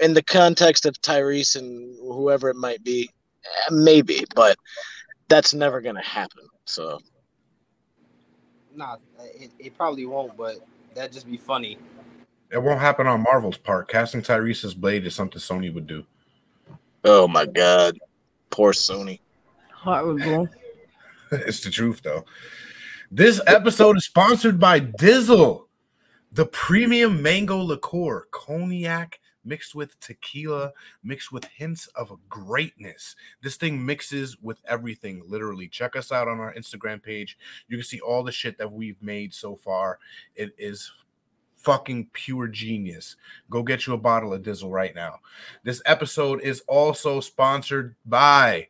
in the context of Tyrese and whoever it might be, eh, maybe, but that's never gonna happen. So Nah, it, it probably won't, but that'd just be funny. It won't happen on Marvel's part. Casting Tyrese's Blade is something Sony would do. Oh my god. Poor Sony. Horrible. it's the truth, though. This episode is sponsored by Dizzle, the premium mango liqueur, cognac mixed with tequila, mixed with hints of greatness. This thing mixes with everything, literally. Check us out on our Instagram page. You can see all the shit that we've made so far. It is fucking pure genius. Go get you a bottle of Dizzle right now. This episode is also sponsored by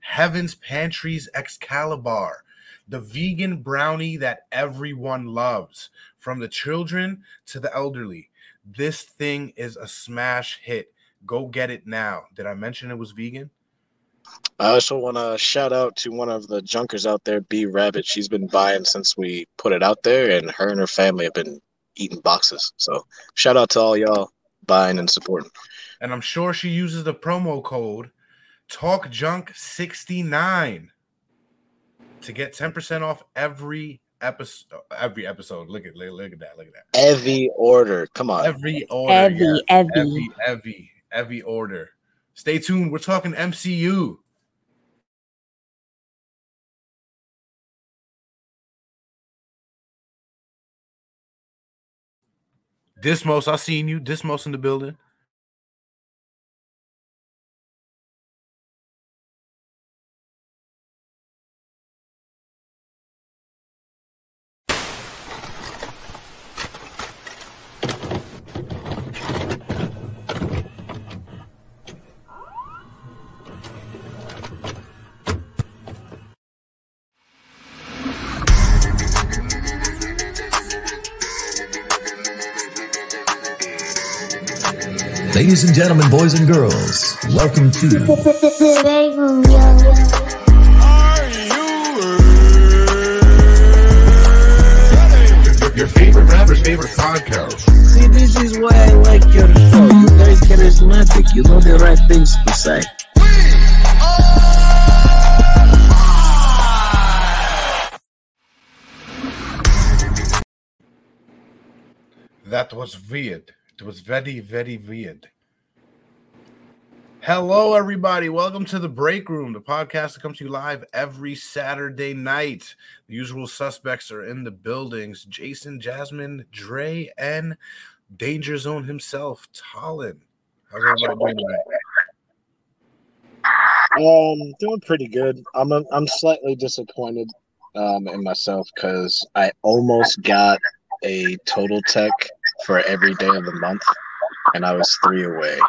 Heaven's Pantry's Excalibur, the vegan brownie that everyone loves, from the children to the elderly. This thing is a smash hit. Go get it now. Did I mention it was vegan? I also want to shout out to one of the junkers out there, B Rabbit. She's been buying since we put it out there, and her and her family have been eating boxes. So shout out to all y'all buying and supporting. And I'm sure she uses the promo code TalkJunk69 to get 10% off every episode. Every episode. Look at look, look at that. Look at that. Every order. Come on. Every order. Every, yes. every. every, every, every order. Stay tuned. We're talking MCU. Dismos, I seen you. Dismos in the building. And gentlemen, boys and girls, welcome to Your favorite rapper's favorite podcast. See, this is why I like your show. You guys charismatic. You know the right things to say. That was weird. It was very, very weird. Hello, everybody. Welcome to the Break Room, the podcast that comes to you live every Saturday night. The usual suspects are in the buildings Jason, Jasmine, Dre, and Danger Zone himself, Talon. How's everybody doing tonight? Um, doing pretty good. I'm I'm slightly disappointed um in myself because I almost got a total tech for every day of the month, and I was three away.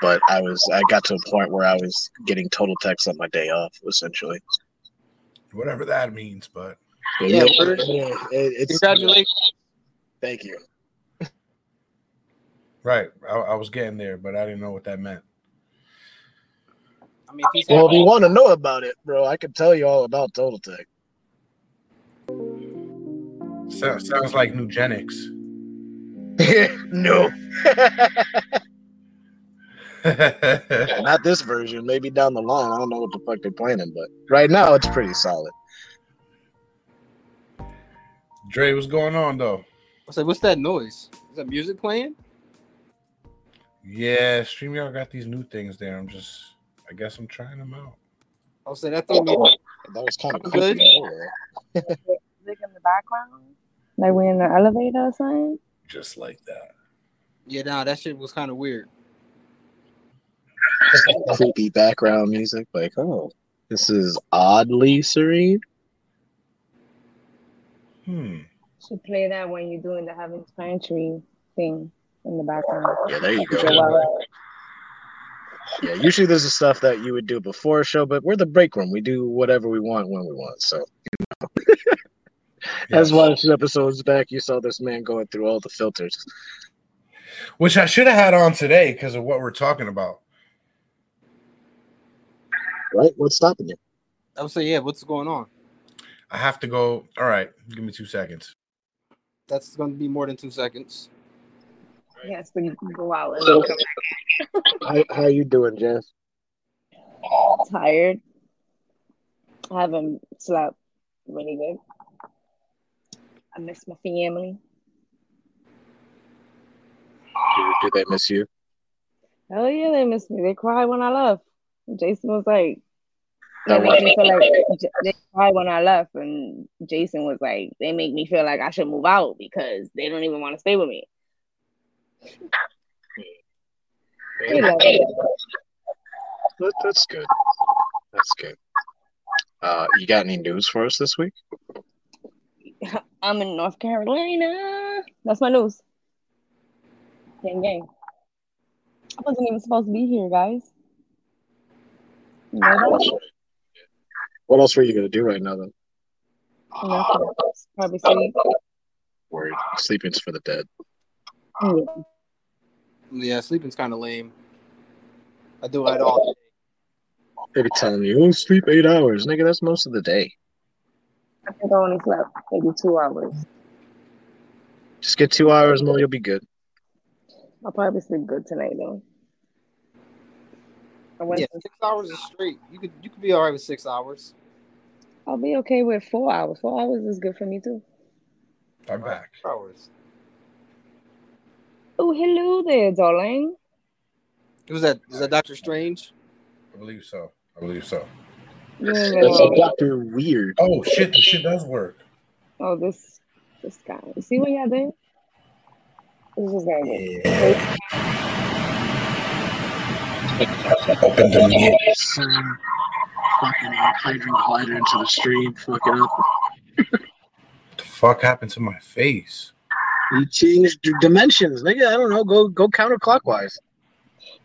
But I was I got to a point where I was getting total techs on my day off, essentially. Whatever that means, but Yeah, yeah, word. it- it's Congratulations. Thank you. right. I, I was getting there, but I didn't know what that meant. I mean, if he's Well, if you want to know about it, bro, I can tell you all about Total Tech. So, sounds like Nugenics. no, not this version. Maybe down the line. I don't know what the fuck they're planning, but right now it's pretty solid. Dre, what's going on though? I said, what's that noise? Is that music playing? Yeah, StreamYard got these new things there. I'm just, I guess I'm trying them out. I was saying that threw me. That was kind of Good. creepy. Music in the background. Like we in the elevator or something. Just like that. Yeah, nah, that shit was kind of weird. Creepy background music. Like, oh, this is oddly serene. Hmm. Should play that when you're doing the Heaven's Pantry thing in the background. Yeah, there you go. Okay, Yeah, usually this is stuff that you would do before a show, but we're the break room. We do whatever we want when we want. So, you know. as Yes. one of the episodes back, you saw this man going through all the filters. Which I should have had on today because of what we're talking about. Right? What's stopping you? I was say, yeah, what's going on? I have to go. All right, give me two seconds. That's going to be more than two seconds. He has to go out and So- then come How, how you doing, Jess? tired. I haven't slept really good. I miss my family. Do, do they miss you? Hell yeah, they miss me. They cry when I left. Jason was like, they That make was- me feel like they cried when I left, and Jason was like, they make me feel like I should move out because they don't even want to stay with me. They love. That, that's good. That's good. Uh, you got any news for us this week? I'm in North Carolina. That's my news. Gang gang. I wasn't even supposed to be here, guys. You know that? What else were you gonna do right now, then? Nothing. Probably sleep. Word. Sleeping's for the dead. Yeah. Yeah, sleeping's kind of lame. I do it all. They be telling you, oh, sleep eight hours, nigga. That's most of the day. I think I only slept maybe two hours. Just get two hours more, you'll be good. I'll probably sleep good tonight though. I went Yeah, six hours is straight. You could you could be all right with six hours. I'll be okay with four hours. Four hours is good for me too. I'm back. Four hours. Oh, hello there, darling. Who's that? Is that Doctor Strange? I believe so. I believe so. You That's a Doctor Weird. Oh shit, The shit does work. Oh, this this guy. You see what y'all did? This is gonna be. Open the mute. Son, fucking hydrant glider into the stream, fucking up. What the fuck happened to my face? You changed dimensions, nigga. I don't know. Go go counterclockwise.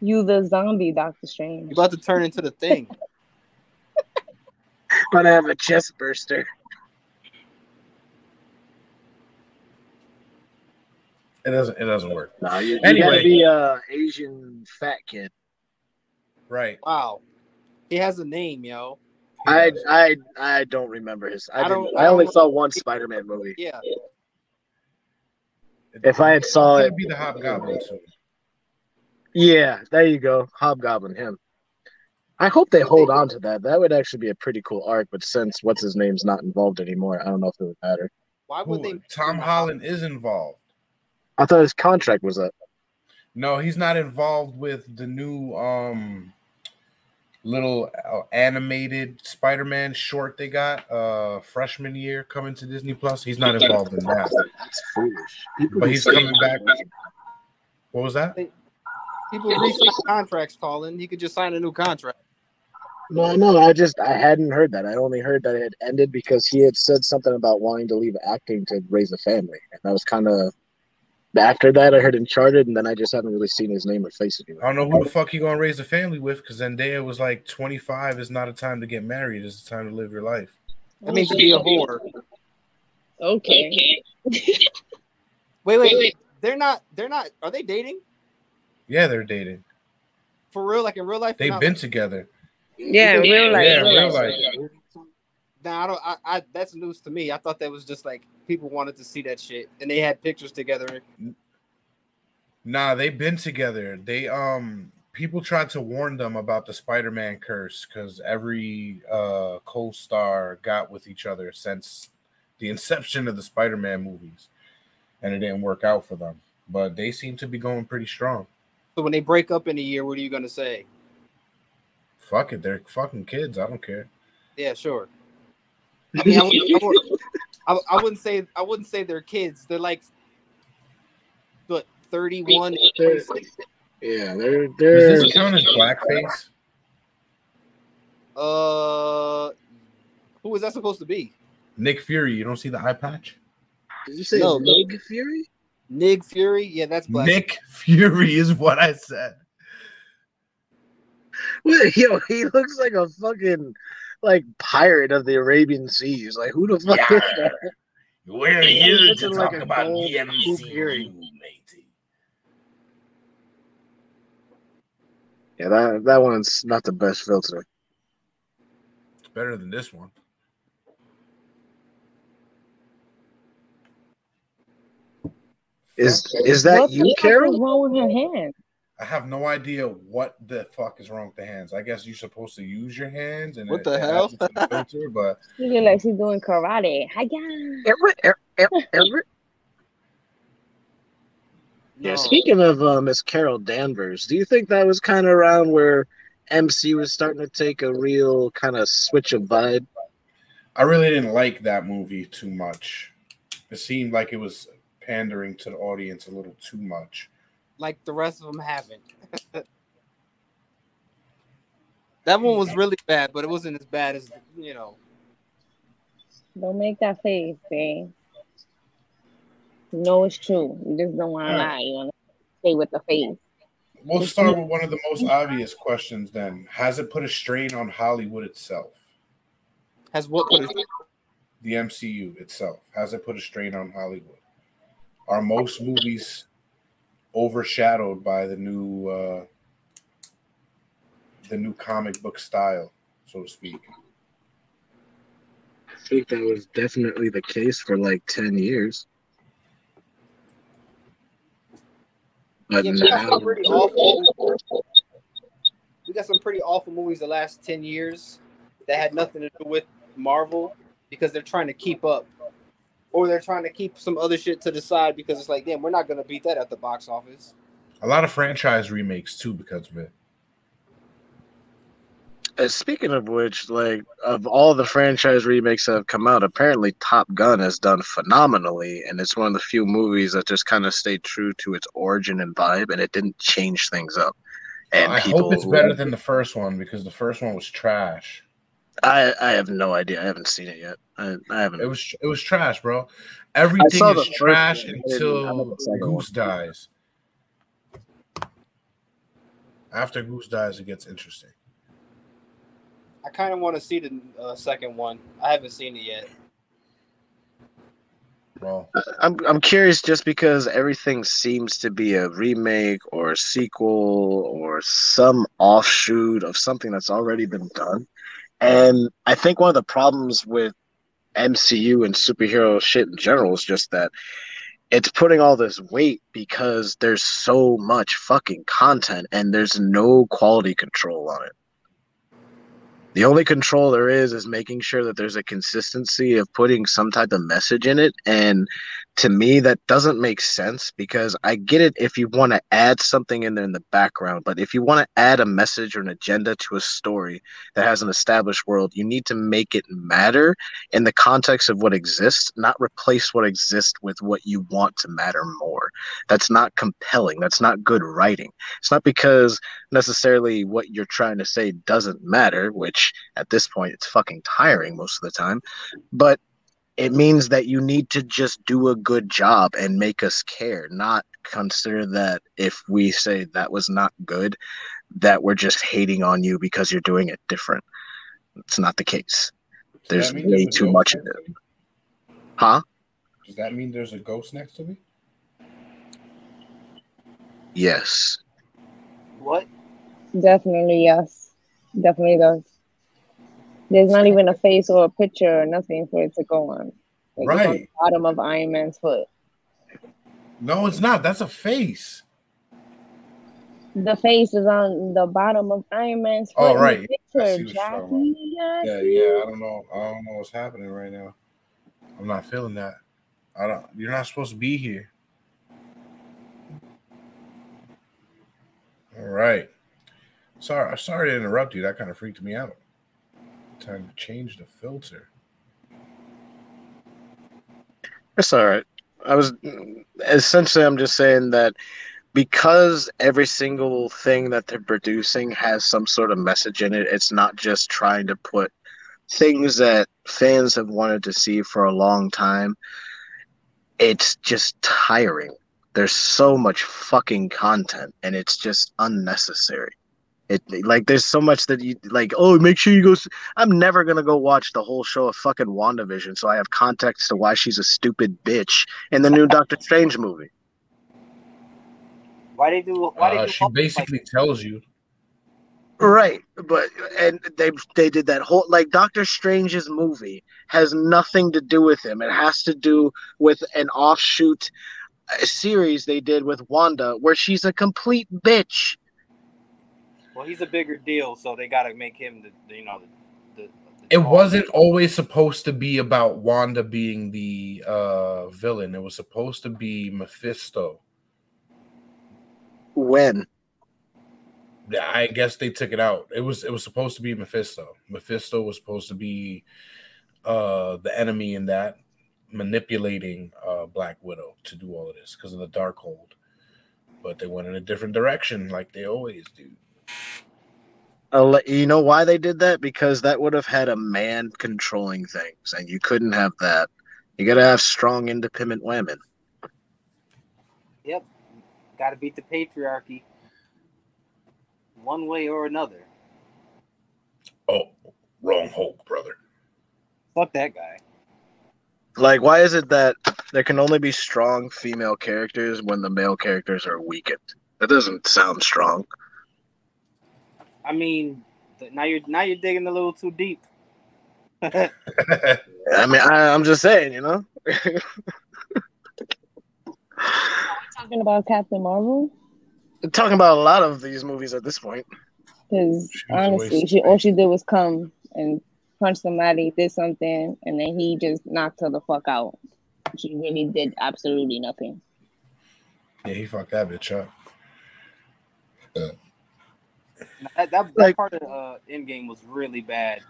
You the zombie, Doctor Strange. You about to turn into the thing. But I have a chest burster. It doesn't. It doesn't work. Nah, you, you Anyway. gotta be a Asian fat kid. Right. Wow. He has a name, yo. I I I don't remember his. I, I don't- I I only don't- saw one Spider-Man movie. Yeah. If I had saw It's it, gonna be the Hobgoblin soon. yeah, there you go, Hobgoblin, him. I hope they hold on to that. That would actually be a pretty cool arc. But since what's his name's not involved anymore, I don't know if it would matter. Why would Who- they? Tom Holland is involved. I thought his contract was up. No, he's not involved with the new um little uh, animated Spider-Man short they got uh freshman year coming to Disney Plus. He's not involved in that. That's foolish. People But he's coming back. What was that? People resign contracts, Colin. He could just sign a new contract. No, no, I just I hadn't heard that. I only heard that it had ended because he had said something about wanting to leave acting to raise a family, and that was kind of. After that, I heard Uncharted, and then I just haven't really seen his name or face I don't know who the fuck he gonna raise a family with because Zendaya was like 25 is not a time to get married, it's a time to live your life. That means to be a whore. Okay. Wait, wait, wait. They're not. They're not. Are they dating Yeah, they're dating. for real? Like in real life? they're They've not- been together. Yeah, in real life. Yeah, real real life. Nah, I don't. I, I. That's news to me. I thought that was just like people wanted to see that shit, and they had pictures together. Nah, they've been together. They um people tried to warn them about the Spider-Man curse because every uh co-star got with each other since the inception of the Spider-Man movies, and it didn't work out for them. But they seem to be going pretty strong. So when they break up in a year, what are you gonna say? Fuck it, they're fucking kids. I don't care. Yeah, sure. I mean, I, wouldn't- I, wouldn't- I, I wouldn't say I wouldn't say they're kids. They're like what 31, They're- Yeah, they're they're. this count as blackface? Uh, who is that supposed to be? Nick Fury, you don't see the eye patch? Did you say No, Nick Fury? nick Fury? Yeah, that's black. Nick Fury is what I said. Wait, yo, he looks like a fucking like pirate of the Arabian Seas. Like who the fuck is that? We're He's here to talk like about gold hoop the MCU, matey. Yeah, that that one's not the best filter. It's better than this one. Is is that what you, the fuck Carol? is wrong with her hand? I have no idea what the fuck is wrong with the hands. I guess you're supposed to use your hands and What it- the it hell? adds it to the filter, but She look like she's doing karate. Hiya. Yeah. Speaking of uh, Miss Carol Danvers, do you think that was kind of around where MC was starting to take a real kind of switch of vibe? I really didn't like that movie too much. It seemed like it was pandering to the audience a little too much. Like the rest of them haven't. that one was really bad, but it wasn't as bad as you know. Don't make that face, babe. You know it's true. You just don't want to Alright. lie. You want to stay with the face. We'll start with one of the most obvious questions then. Has it put a strain on Hollywood itself? Has what put it? The MCU itself? Has it put a strain on Hollywood? Are most movies overshadowed by the new uh the new comic book style, so to speak? I think that was definitely the case for like 10 years. But Yeah, we got now, some pretty awful. We got some pretty awful movies the last ten years that had nothing to do with Marvel because they're trying to keep up, or they're trying to keep some other shit to the side because it's like, damn, we're not gonna beat that at the box office. A lot of franchise remakes too because of it. uh, speaking of which, like of all the franchise remakes that have come out, apparently Top Gun has done phenomenally, and it's one of the few movies that just kind of stayed true to its origin and vibe, and it didn't change things up. And I people, hope it's better than the first one because the first one was trash. I I have no idea. I haven't seen it yet. I, I haven't. It was it was trash, bro. Everything is trash one. I didn't- I until remember the Goose dies. After Goose dies, it gets interesting. I kind of want to see the uh, second one. I haven't seen it yet. Well, I'm I'm curious just because everything seems to be a remake or a sequel or some offshoot of something that's already been done. And I think one of the problems with MCU and superhero shit in general is just that it's putting all this weight because there's so much fucking content and there's no quality control on it. The only control there is is making sure that there's a consistency of putting some type of message in it. And to me, that doesn't make sense because I get it if you want to add something in there in the background, but if you want to add a message or an agenda to a story that has an established world, you need to make it matter in the context of what exists, not replace what exists with what you want to matter more. That's not compelling. That's not good writing. It's not because necessarily what you're trying to say doesn't matter, which at this point it's fucking tiring most of the time, but it means that you need to just do a good job and make us care, not consider that if we say that was not good, that we're just hating on you because you're doing it different. It's not the case. There's way a too ghost much of it. Huh? Does that mean there's a ghost next to me? Yes. What? Definitely, yes. Definitely does. There's not even a face or a picture or nothing for it to go on. Like, it's on Right. bottom of Iron Man's foot. No, it's not. That's a face. The face is on the bottom of Iron Man's oh, foot. Oh, right. Picture, see what you're talking Jackie. Yeah, yeah. I don't know. I don't know what's happening right now. I'm not feeling that. I don't. You're not supposed to be here. All right. Sorry. Sorry to interrupt you. That kind of freaked me out. Time to change the filter. It's all right. I was essentially, I'm just saying that because every single thing that they're producing has some sort of message in it, it's not just trying to put things that fans have wanted to see for a long time. It's just tiring. There's so much fucking content, and it's just unnecessary. It like there's so much that you like. Oh, make sure you go. I'm never gonna go watch the whole show of fucking WandaVision, so I have context to why she's a stupid bitch in the new Doctor Strange movie. Why they do? Why Uh, they do? she basically tells you. Right, but and they they did that whole like Doctor Strange's movie has nothing to do with him. It has to do with an offshoot series they did with Wanda where she's a complete bitch. Well, he's a bigger deal, so they got to make him the, the you know the. the, the It wasn't always supposed to be about Wanda being the uh villain. It was supposed to be Mephisto. When? Yeah, I guess they took it out. It was it was supposed to be Mephisto. Mephisto was supposed to be uh the enemy in that manipulating uh Black Widow to do all of this because of the Darkhold. But they went in a different direction like they always do. I'll let- you know why they did that? Because that would have had a man controlling things, and you couldn't have that. You gotta have strong, independent women. Yep, got to beat the patriarchy. One way or another. Oh, wrong Hulk, brother. Fuck that guy. Like, why is it that there can only be strong female characters when the male characters are weakened? That doesn't sound strong. I mean, now you're now you're digging a little too deep. I mean, I, I'm just saying, you know. Talking about Captain Marvel Talking about a lot of these movies at this point. because honestly, she all she did was come and punch somebody, did something, and then he just knocked her the fuck out. She really did absolutely nothing. Yeah, he fucked that bitch up. That, that, that Like- part of uh, Endgame was really bad.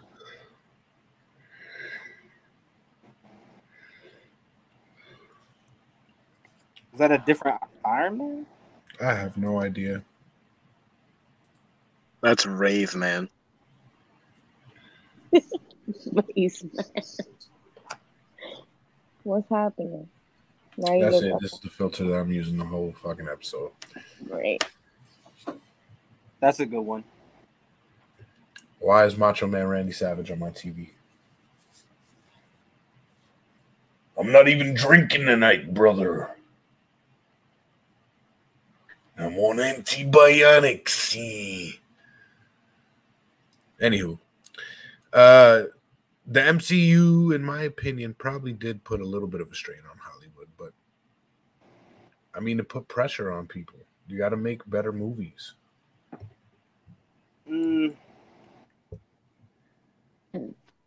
Is that a different Iron Man? I have no idea. That's Rave Man. Please, man. What's happening? Now you That's look it. This is the filter that I'm using the whole fucking episode. great. That's a good one. Why is Macho Man Randy Savage on my TV? I'm not even drinking tonight, brother. I'm on antibiotics. Anywho, uh, the MCU, in my opinion, probably did put a little bit of a strain on Hollywood, but I mean, to put pressure on people, you got to make better movies. Mm,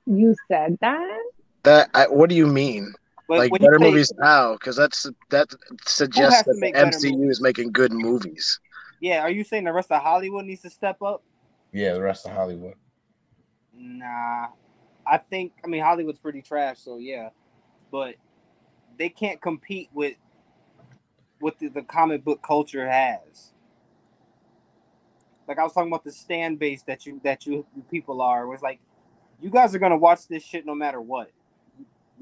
You said that? That I, what do you mean? but like better say- movies now, Because that's that suggests that the MCU movies? is making good movies. Yeah, are you saying the rest of Hollywood needs to step up? Yeah, the rest of Hollywood. Nah, I think I mean Hollywood's pretty trash, so yeah, but they can't compete with what the, the comic book culture has. Like I was talking about the stand base that you that you, you people are. Was like, you guys are gonna watch this shit no matter what.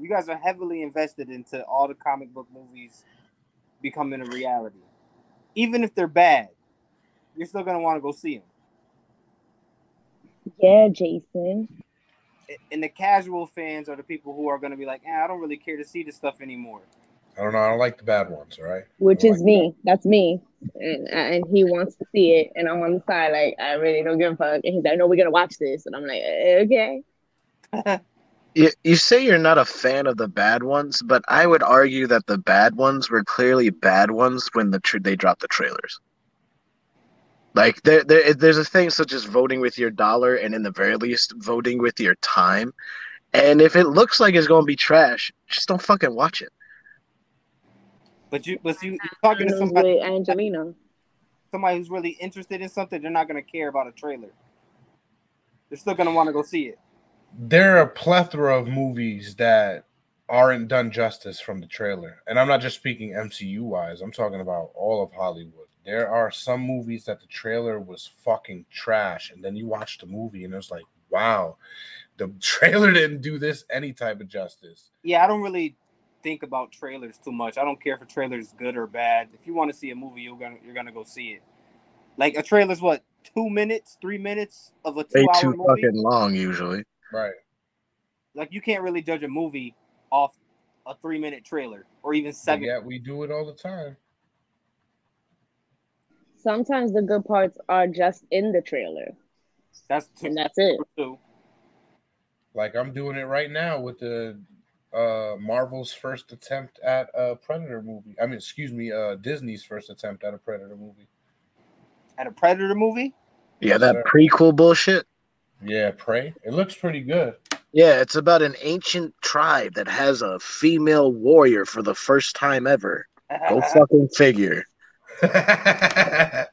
You guys are heavily invested into all the comic book movies becoming a reality, even if they're bad. You're still gonna want to go see them. Yeah, Jason. and the casual fans are the people who are going to be like, eh, I don't really care to see this stuff anymore. I don't know. I don't like the bad ones. All right. Which is like- me. That's me. And and he wants to see it, and I'm on the side like I really don't give a fuck. And he's like, "No, we're gonna watch this," and I'm like, "Eh, "Okay." You, you say you're not a fan of the bad ones, but I would argue that the bad ones were clearly bad ones when the tr- they dropped the trailers. Like there, there, there's a thing such as voting with your dollar, and in the very least, voting with your time. And if it looks like it's going to be trash, just don't fucking watch it. But you, but you, talking to With somebody, Angelina. somebody who's really interested in something. They're not going to care about a trailer. They're still going to want to go see it. There are a plethora of movies that aren't done justice from the trailer. And I'm not just speaking MCU wise, I'm talking about all of Hollywood. There are some movies that the trailer was fucking trash. And then you watch the movie and it's like, wow, the trailer didn't do this any type of justice. Yeah, I don't really think about trailers too much. I don't care if a trailer is good or bad. If you want to see a movie, you're gonna you're gonna go see it. Like a trailer's what two minutes, three minutes of a Way two-hour too movie. fucking long, usually. Right. Like you can't really judge a movie off a three-minute trailer or even And seven. yet we do it all the time. Sometimes the good parts are just in the trailer, That's two. and that's it. two. Like I'm doing it right now with the uh Marvel's first attempt at a Predator movie. I mean, excuse me, uh Disney's first attempt at a Predator movie. At a Predator movie? Yeah, Yes, that sir. prequel bullshit. Yeah, Prey. It looks pretty good. Yeah, it's about an ancient tribe that has a female warrior for the first time ever. Go fucking figure.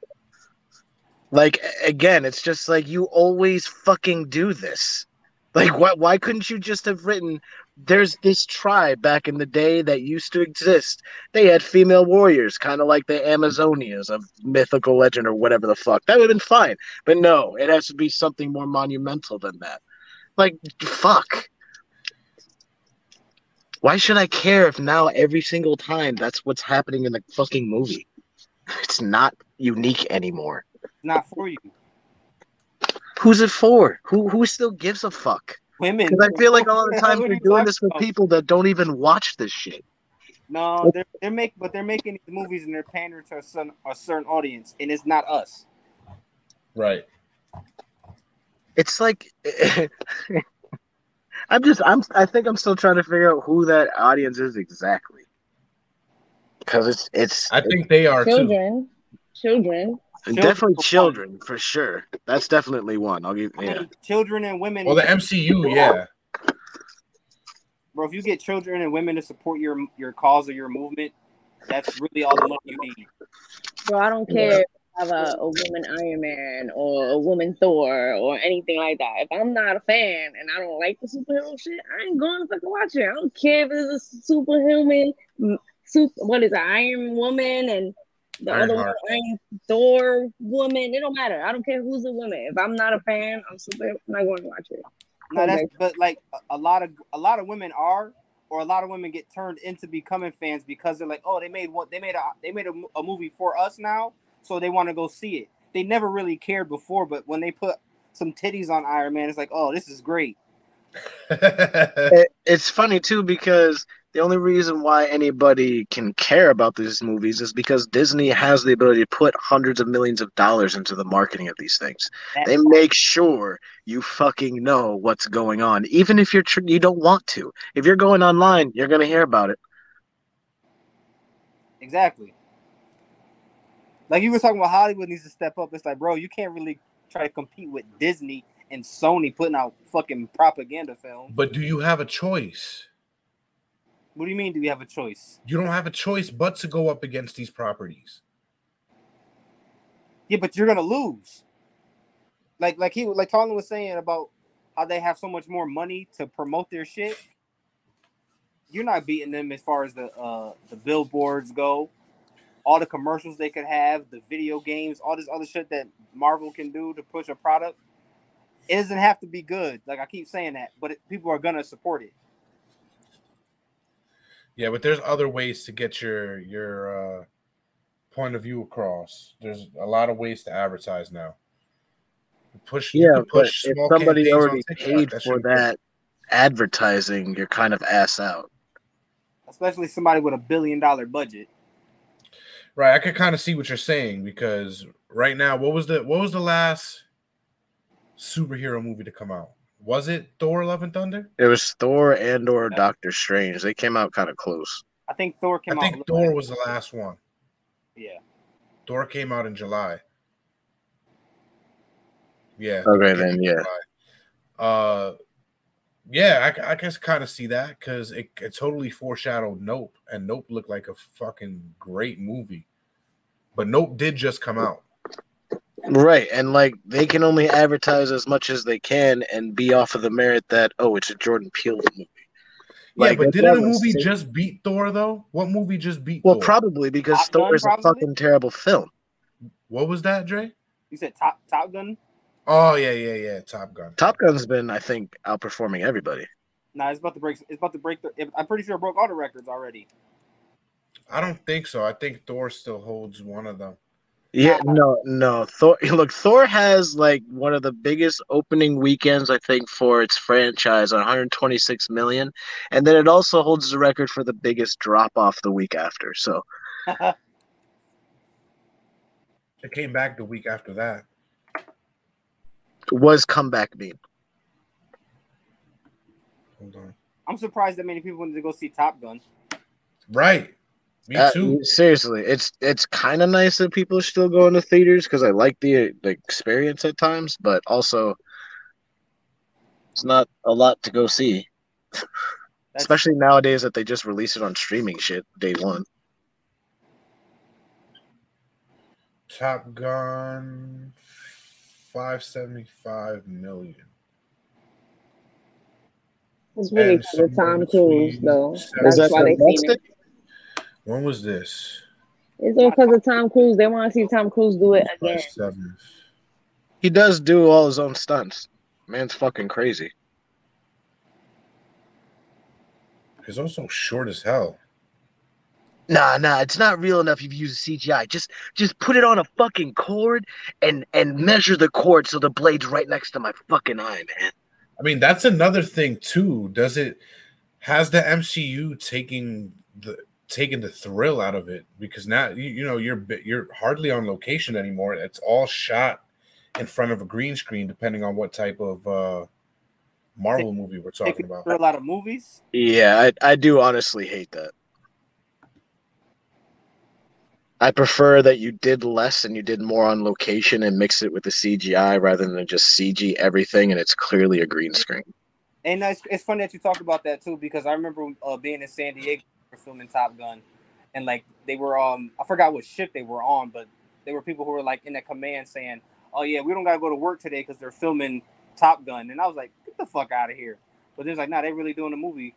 Like again, it's just like you always fucking do this. Like why why couldn't you just have written there's this tribe back in the day that used to exist. They had female warriors, kind of like the Amazonias of mythical legend or whatever the fuck. That would have been fine. But no, it has to be something more monumental than that. Like fuck. Why should I care if now every single time that's what's happening in the fucking movie? It's not unique anymore. not for you. Who's it for? Who who still gives a fuck? Women. Because I feel like a lot of the hell times are they're doing this for about? people that don't even watch this shit. No, they're they're make but they're making these movies and they're pandering to a certain, a certain audience, and it's not us. right. It's like I'm just I'm I think I'm still trying to figure out who that audience is exactly. Because it's it's I think they are too. Children, children. definitely for children for sure. That's definitely one. I'll give I yeah. mean, children and women. Well, the MCU, yeah. bro, if you get children and women to support your your cause or your movement, that's really all the money you need. Bro, I don't care if I have a, a woman Iron Man or a woman Thor or anything like that. If I'm not a fan and I don't like the superhero shit, I ain't going to fucking watch it. I don't care if it's a superhuman, super, what is it, Iron Woman and the other one, Ironheart. Thor woman. It don't matter. I don't care who's the woman. If I'm not a fan, I'm super. Not going to watch it. No, that's but like a, a lot of a lot of women are, or a lot of women get turned into becoming fans because they're like, oh, they made what they made a they made a, a movie for us now, so they want to go see it. They never really cared before, but when they put some titties on Iron Man, it's like, oh, this is great. It, it's funny too because the only reason why anybody can care about these movies is because Disney has the ability to put hundreds of millions of dollars into the marketing of these things. That- They make sure you fucking know what's going on, even if you're tr- you don't want to. If you're going online, you're gonna hear about it. Exactly. Like you were talking about Hollywood needs to step up. It's like, bro, you can't really try to compete with Disney and Sony putting out fucking propaganda films. but do you have a choice? What do you mean? Do we have a choice? You don't have a choice but to go up against these properties. Yeah, but you're gonna lose. Like, like he, like Colin was saying about how they have so much more money to promote their shit. You're not beating them as far as the uh the billboards go. All the commercials they could have, the video games, all this other shit that Marvel can do to push a product. It doesn't have to be good. Like I keep saying that, but it, people are gonna support it. Yeah, but there's other ways to get your your uh, point of view across. There's a lot of ways to advertise now. You Push, you Yeah, can but push if somebody already TikTok. paid That for shit- that advertising, you're kind of ass out. Especially somebody with a billion dollar budget. Right, I could kind of see what you're saying because right now, what was the what was the last superhero movie to come out? Was it Thor: Love and Thunder? It was Thor and or Doctor Strange. They came out kind of close. I think Thor came out. I think Thor was the last one. Yeah. Thor came out in July. Yeah. Okay, then yeah. Uh, yeah, I, I guess kind of see that because it, it totally foreshadowed Nope, and Nope looked like a fucking great movie. But Nope did just come out. Right, and like they can only advertise as much as they can and be off of the merit that oh, it's a Jordan Peele movie. Yeah, Like, but didn't that a movie sick- just beat Thor though? What movie just beat Well, Thor? probably because Top Gun, Thor is a fucking terrible film. What was that, Dre? You said Top Top Gun? Oh yeah, yeah, yeah. Top Gun. Top Gun's been, I think, outperforming everybody. Nah, it's about to break. It's about to break. The, I'm pretty sure it broke all the records already. I don't think so. I think Thor still holds one of them. Yeah, no, no. Thor look, Thor has like one of the biggest opening weekends, I think, for its franchise, 126 million. And then it also holds the record for the biggest drop off the week after. So It came back the week after that. was comeback mean. Hold on. I'm surprised that many people wanted to go see Top Gun. Right. Me Uh, seriously, it's it's kind of nice that people are still going to theaters because I like the the experience at times, but also it's not a lot to go see, especially nowadays that they just release it on streaming shit day one. Top Gun, five seventy five million. It's really And because of Tom Cruise, though. seven- That's why they seen it. When was this? It's all because of Tom Cruise. They want to see Tom Cruise do it again. seventh. He does do all his own stunts. Man's fucking crazy. He's also short as hell. Nah, nah, it's not real enough. if You've used CGI. Just, just put it on a fucking cord and and measure the cord so the blade's right next to my fucking eye, man. I mean, that's another thing too. Does it has the MCU taking the taking the thrill out of it? Because now you, you know you're you're hardly on location anymore. It's all shot in front of a green screen, depending on what type of uh Marvel movie we're talking taking about. for a lot of movies. Yeah, I I do honestly hate that. I prefer that you did less and you did more on location and mix it with the CGI rather than just CG everything and it's clearly a green screen. And it's, it's funny that you talked about that too because I remember uh, being in San Diego for filming Top Gun, and like they were um I forgot what ship they were on, but there were people who were like in the command saying, "Oh yeah, we don't gotta go to work today because they're filming Top Gun," and I was like, "Get the fuck out of here!" But then it's like, "Nah, they're really doing a movie."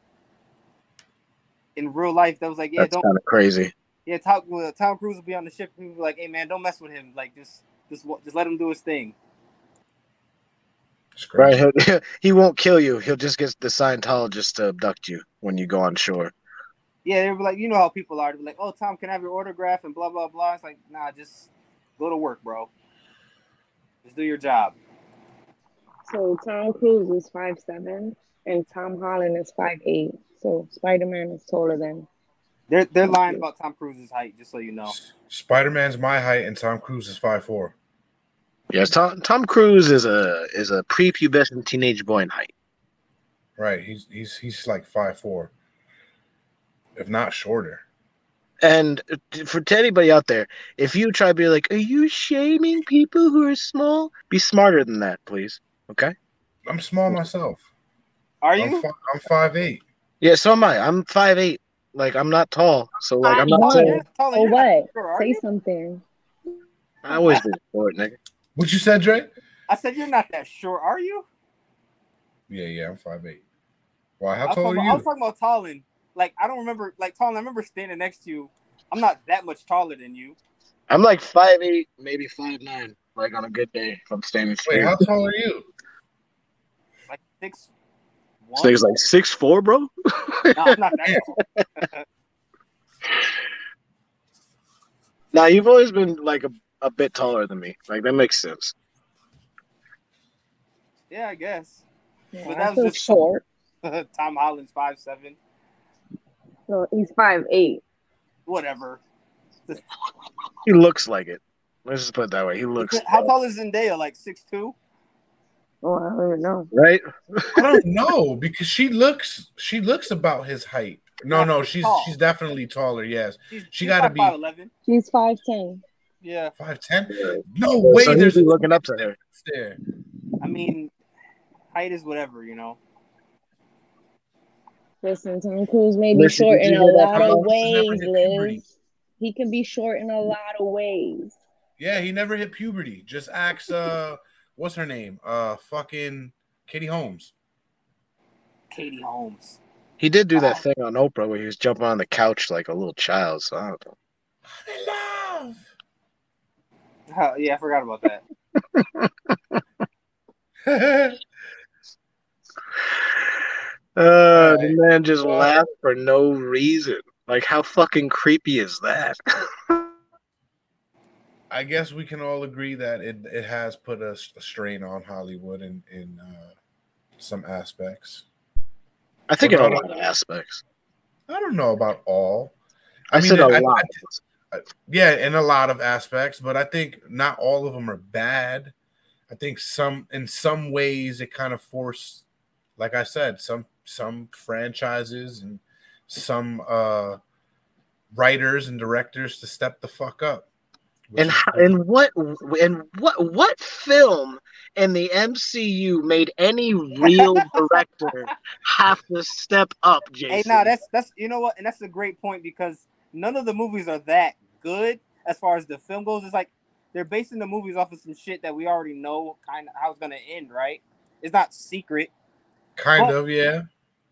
In real life, that was like, "Yeah, That's don't kind of crazy. yeah." Tom uh, Tom Cruise will be on the ship. People were like, "Hey man, don't mess with him. Like just just just let him do his thing." Right? He'll, he won't kill you. He'll just get the Scientologist to abduct you when you go on shore. Yeah, they were like, you know how people are. They're like, "Oh, Tom, can I have your autograph?" and blah blah blah. It's like, nah, just go to work, bro. Just do your job. So Tom Cruise is five seven and Tom Holland is five eight. So Spider Man is taller than. They're they're lying about Tom Cruise's height, just so you know. Spider Man's my height, and Tom Cruise is five four. Yes, Tom Tom Cruise is a is a prepubescent teenage boy in height. Right? He's he's he's like five four, if not shorter. And for to anybody out there, if you try to be like, "Are you shaming people who are small?" Be smarter than that, please. Okay. I'm small myself. Are I'm, you? fi- I'm five eight. Yeah, so am I. I'm five eight. Like I'm not tall, so like I'm not tall. saying Oh what? short, Say you? something. I always been short, nigga. What you said, Dre? I said you're not that short, are you? Yeah, yeah, I'm five eight. Why? How tall are about, I was you? talking about Talon. Like I don't remember, like Talon. I remember standing next to you. I'm not that much taller than you. I'm like five eight, maybe five nine. Like on a good day, if I'm standing Wait, how tall are you? Like six. This One. nigga's like six four, bro. No, I'm not that tall. Nah, you've always been like a, a bit taller than me. Like that makes sense. Yeah, I guess. Yeah, But I that feel was just- short. Tom Holland's five seven. No, he's five eight. Whatever. He looks like it. Let's just put it that way. He looks How tall is Zendaya? Like six two? Oh, I don't even know. right. I don't know because she looks she looks about his height. No, no, she's Tall. she's definitely taller. Yes, She's, She she's gotta like be- 5'11". She's five ten. Yeah, five ten. No way. so there's he's looking up to her. there. I mean, height is whatever, you know. Listen, Tom Cruise may be Listen, short in a lot of Alex? He's never ways. Liz. He can be short in a lot of ways. Yeah, he never hit puberty. Just ask uh what's her name? Uh fucking Katie Holmes. Katie Holmes. He did do that thing on Oprah where he was jumping on the couch like a little child. So I don't know. I'm love. Huh, yeah, I forgot about that. Uh, Right. the man just Well- laughed for no reason. Like, how fucking creepy is that? I guess we can all agree that it, it has put a strain on Hollywood in in uh, some aspects. I think in a lot about- of aspects. I don't know about all. I, mean, said a I- I- lot. Yeah, in a lot of aspects, but I think not all of them are bad. I think some, in some ways, it kind of forced, like I said, some some franchises and some uh writers and directors to step the fuck up. And how, and what and what what film in the MCU made any real director have to step up, Jason? Hey, now that's that's you know what, and that's a great point because none of the movies are that good as far as the film goes. It's like they're basing the movies off of some shit that we already know kind of how it's gonna end, right? It's not secret. Kind Well- of, yeah.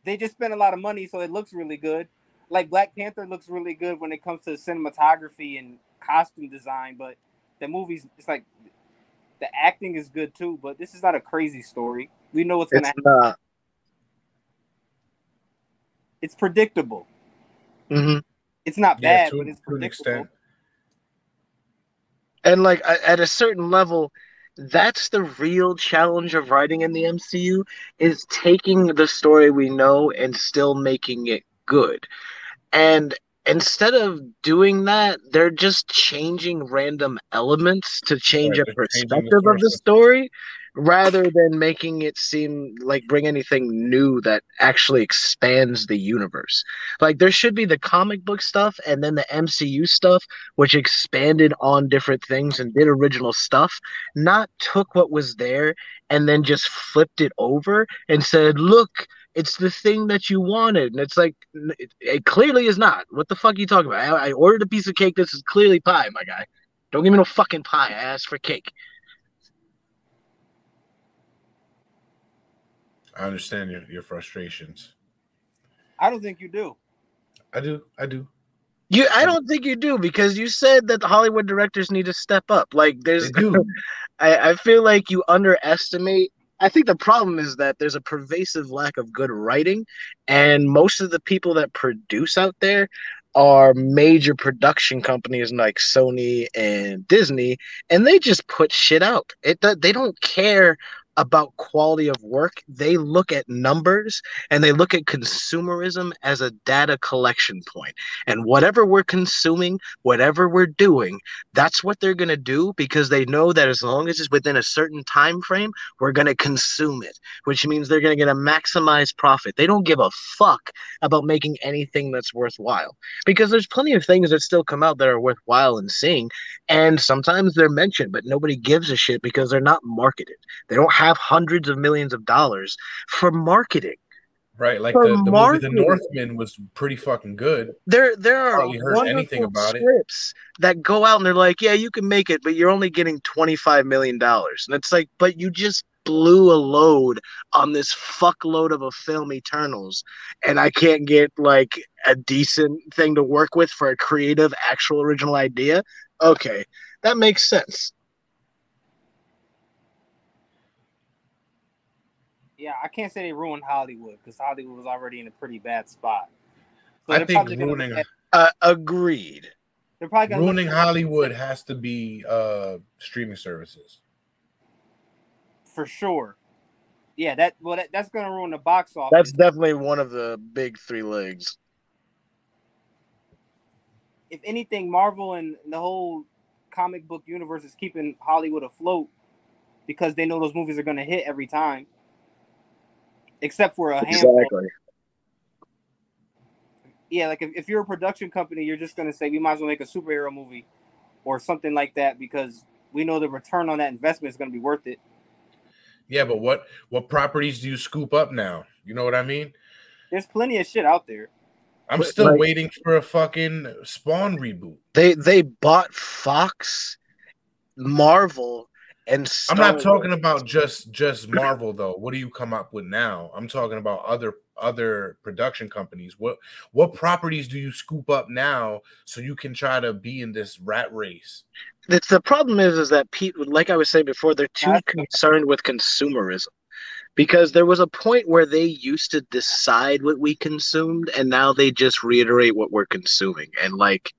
They just spent a lot of money, so it looks really good. Like Black Panther looks really good when it comes to cinematography and costume design, but the movies, it's like the acting is good too. But this is not a crazy story. We know what's gonna. happen. not. It's predictable. hmm It's not Yeah, bad, to, but it's to an predictable. extent. And like at a certain level, that's the real challenge of writing in the MCU is taking the story we know and still making it good. And instead of doing that, they're just changing random elements to change Right, a they're the perspective of the story rather than making it seem like bring anything new that actually expands the universe. Like there should be the comic book stuff and then the MCU stuff which expanded on different things and did original stuff, not took what was there and then just flipped it over and said, "Look, it's the thing that you wanted." And it's like it, it clearly is not. What the fuck are you talking about? I, I ordered a piece of cake. This is clearly pie, my guy. Don't give me no fucking pie. I asked for cake. I understand your, your frustrations. I don't think you do. I do. I do. You, I don't think you do because you said that the Hollywood directors need to step up. Like, They there's, do. I, I feel like you underestimate. I think the problem is that there's a pervasive lack of good writing, and most of the people that produce out there are major production companies like Sony and Disney, and they just put shit out. It they don't care about quality of work. They look at numbers and they look at consumerism as a data collection point. And whatever we're consuming, whatever we're doing, that's what they're going to do because they know that as long as it's within a certain time frame we're going to consume it which means they're going to get a maximized profit they don't give a fuck about making anything that's worthwhile because there's plenty of things that still come out that are worthwhile and seeing and sometimes they're mentioned but nobody gives a shit because they're not marketed they don't have hundreds of millions of dollars for marketing Right. Like For the, the movie The. Northman was pretty fucking good. There, there are Hardly heard wonderful anything about it. scripts that go out and they're like, "Yeah, you can make it, but you're only getting twenty five million dollars." And it's like, but you just blew a load on this fuckload of a film, Eternals, and I can't get like a decent thing to work with for a creative, actual, original idea. Okay, that makes sense. Yeah, I can't say they ruined Hollywood because Hollywood was already in a pretty bad spot. So I think probably gonna ruining at- Uh, agreed. they're probably gonna ruining Hollywood has to be uh streaming services. for sure. Yeah, that well, that, that's gonna ruin the box office. That's definitely one of the big three legs. if anything, Marvel and the whole comic book universe is keeping Hollywood afloat because they know those movies are gonna hit every time. Except for a handful. Exactly. Yeah, like if, if you're a production company, you're just gonna say we might as well make a superhero movie or something like that because we know the return on that investment is gonna be worth it. Yeah, but what what properties do you scoop up now? You know what I mean? There's plenty of shit out there. I'm still like- waiting for a fucking Spawn reboot. They they bought Fox, Marvel, and I'm not Star talking about just just Marvel though. What do you come up with now? I'm talking about other other production companies. What what properties do you scoop up now so you can try to be in this rat race? It's the problem is is that Pete, like I was saying before, they're too concerned with consumerism. Because there was a point where they used to decide what we consumed, and now they just reiterate what we're consuming. And like,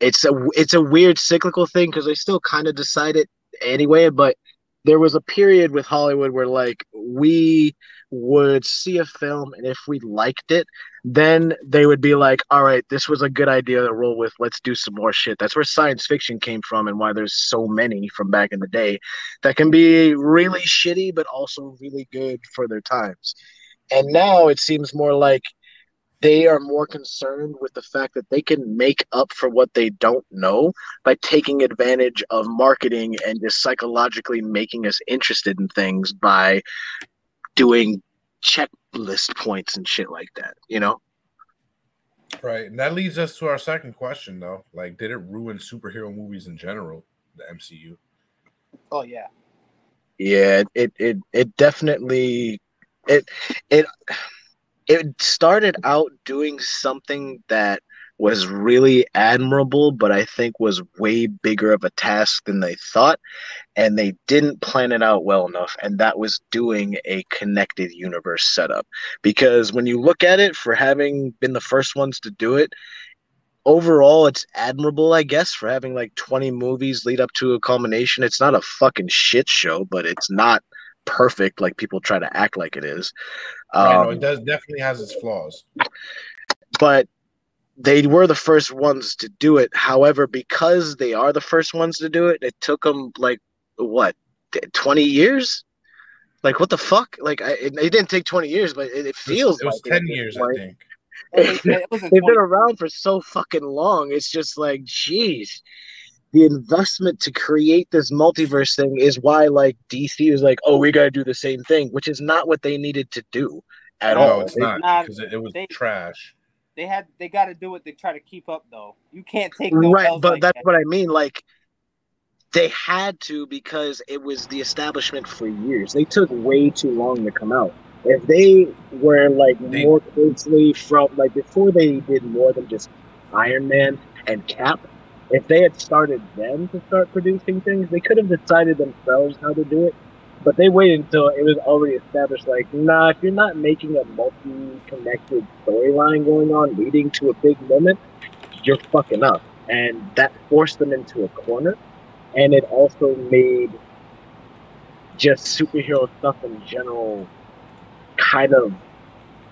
it's a it's a weird cyclical thing because they still kind of decide it anyway. But there was a period with Hollywood where like we would see a film, and if we liked it, then they would be like, all right, this was a good idea to roll with. Let's do some more shit. That's where science fiction came from and why there's so many from back in the day that can be really shitty, but also really good for their times. And now it seems more like they are more concerned with the fact that they can make up for what they don't know by taking advantage of marketing and just psychologically making us interested in things by doing checklist points and shit like that, you know? Right. And that leads us to our second question though. Like, did it ruin superhero movies in general, the MCU? Oh yeah. Yeah, it it it definitely it it it started out doing something that was really admirable, but I think was way bigger of a task than they thought. And they didn't plan it out well enough. And that was doing a connected universe setup. Because when you look at it, for having been the first ones to do it, overall, it's admirable, I guess, for having like 20 movies lead up to a culmination. It's not a fucking shit show, but it's not perfect like people try to act like it is. Right, no, Um, it does definitely has its flaws. but they were the first ones to do it. However, because they are the first ones to do it, it took them like what, twenty years? Like what the fuck? Like I, it, it didn't take twenty years, but it, it It was, feels it was like 10 this years, I think. It was- it was in They've been around for so fucking long. It's just like, jeez. The investment to create this multiverse thing is why, like, DC was like, "Oh, we gotta do the same thing," which is not what they needed to do at no, all. it's not not- because it, it was they- trash. They had they got to do it to try to keep up though. You can't take no right but like that's that. what i mean like they had to because it was the establishment for years they took way too long to come out if they were like They- more closely from like before they did more than just iron man and cap if they had started then to start producing things they could have decided themselves how to do it but they waited until it was already established like nah if you're not making a multi-connected storyline going on leading to a big moment you're fucking up. And that forced them into a corner. And it also made just superhero stuff in general kind of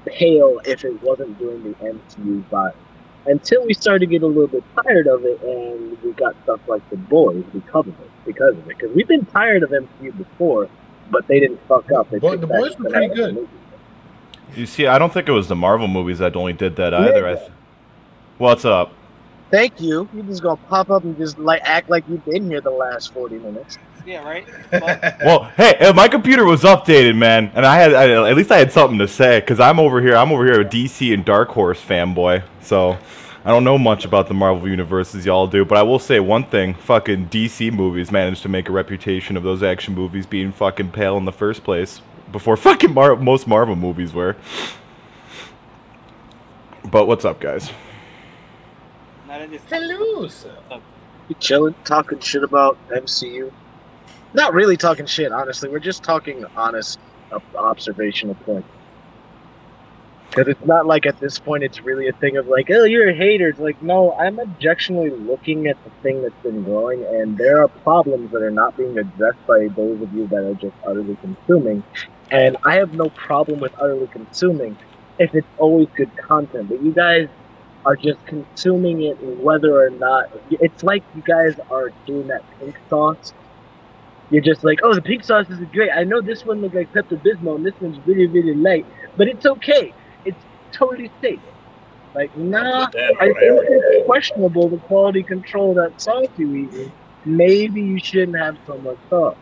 pale if it wasn't doing the MCU vibe. Until we started to get a little bit tired of it and we got stuff like The Boys because of it. Because of it. Because we've been tired of MCU before, but they didn't fuck up. They But The Boys were pretty out of the good. movie. You see, I don't think it was the Marvel movies that only did that either. I th- What's up? Thank you. You just gonna pop up and just like act like you've been here the last forty minutes. Yeah, right. But Well, hey, my computer was updated, man, and I had I, at least I had something to say because I'm over here. I'm over here a DC and Dark Horse fanboy, so I don't know much about the Marvel universe as y'all do. But I will say one thing: fucking DC movies managed to make a reputation of those action movies being fucking pale in the first place before fucking Mar- most Marvel movies were. But what's up, guys? now that is Hello, sir. Oh. You chilling, talking shit about MCU. Not really talking shit, honestly. We're just talking honest ob- observational point. Because it's not like at this point it's really a thing of like, oh, you're a hater. It's like, no, I'm objectionally looking at the thing that's been growing, and there are problems that are not being addressed by those of you that are just utterly consuming. And I have no problem with utterly consuming if it's always good content. But you guys are just consuming it whether or not it's like you guys are doing that pink sauce. You're just like, oh, the pink sauce is great. I know this one looks like Pepto Bismol and this one's really, really light, but it's okay. It's totally safe. Like, nah, I think it's questionable the quality control of that sauce you eat. Maybe you shouldn't have so much sauce.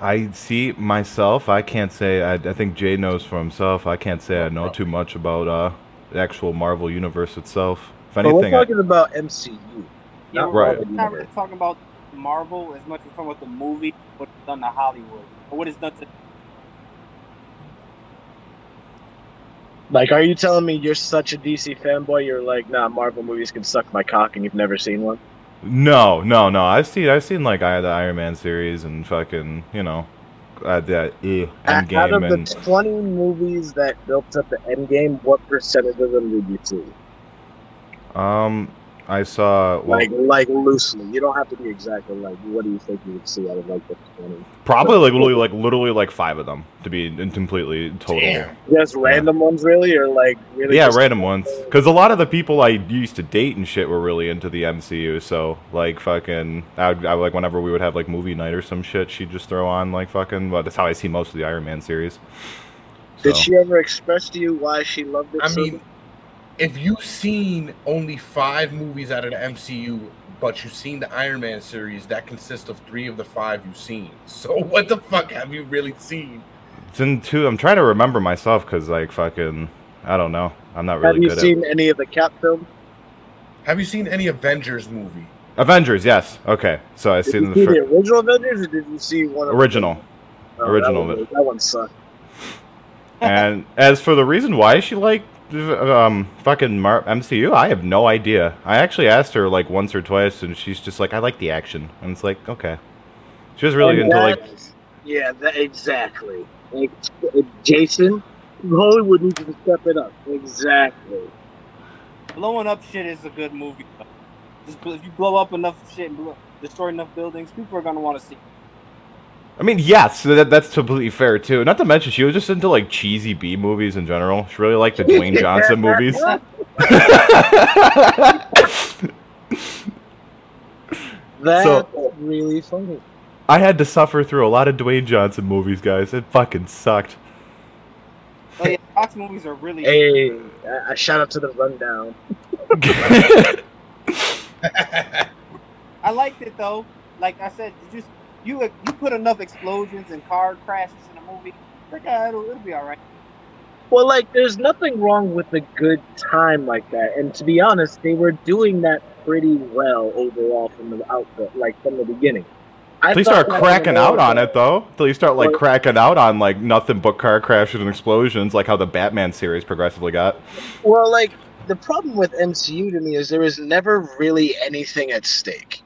I see myself. I can't say. I, I think Jay knows for himself. I can't say I know too much about uh, the actual Marvel universe itself. If But we're anything, I, talking about MCU. yeah, not we're Right. Not really talking about Marvel as much as we're talking about the movie, what it's done to Hollywood, or what it's done to. Like, are you telling me you're such a DC fanboy? You're like, nah, Marvel movies can suck my cock, and you've never seen one. no, no, no. I've seen. I've seen like I the Iron Man series and fucking you know, uh, uh, Out out of Endgame the 20 movies that built up the Endgame, what percentage of them did you see? um, I saw well, Like like loosely. You don't have to be exactly like what do you think you would see out of like the twenty? probably like literally like literally like five of them to be in completely total. Damn. Just random ones really or like really Yeah, random ones. Because a lot of the people I used to date and shit were really into the MCU. So like fucking, I would, I would like whenever we would have like movie night or some shit, she'd just throw on like fucking. Well, that's how I see most of the Iron Man series. Did she ever express to you why she loved it? I so mean, if you've seen only five movies out of the MCU, but you've seen the Iron Man series, that consists of three of the five you've seen. So what the fuck have you really seen? It's in two. I'm trying to remember myself because like fucking, I don't know. I'm not really. have you good seen any of the Cap films? Have you seen any Avengers movie? Avengers. Yes. Okay. So I Did seen you the see the original Avengers or did you see one of the- original. Oh, original That one, of that one sucked. and as for the reason why she liked um fucking Mar- MCU, I have no idea. I actually asked her like once or twice, and she's just like, "I like the action," and it's like, okay. She was really And into like yeah, that, exactly. Like Jason, Hollywood needs to step it up. Exactly. Blowing up shit is a good movie. Just if you blow up enough shit and blow, destroy enough buildings, people are gonna want to see. I mean, yes, that, that's completely fair too. Not to mention, she was just into like cheesy B movies in general. She really liked the Dwayne Johnson movies. That's So- really funny. I had to suffer through a lot of Dwayne Johnson movies, guys. It fucking sucked. Oh yeah, Fox movies are really. Hey, I, I uh, shout out to the rundown. I liked it though. Like I said, you just you you put enough explosions and car crashes in a movie, like uh, it'll, it'll be all right. Well, like, there's nothing wrong with a good time like that. And to be honest, they were doing that pretty well overall from the output, like from the beginning. I Until you thought start cracking out on it, though. Until you start like Well- cracking out on like nothing but car crashes and explosions, like how the Batman series progressively got. Well, like the problem with MCU to me is there was never really anything at stake.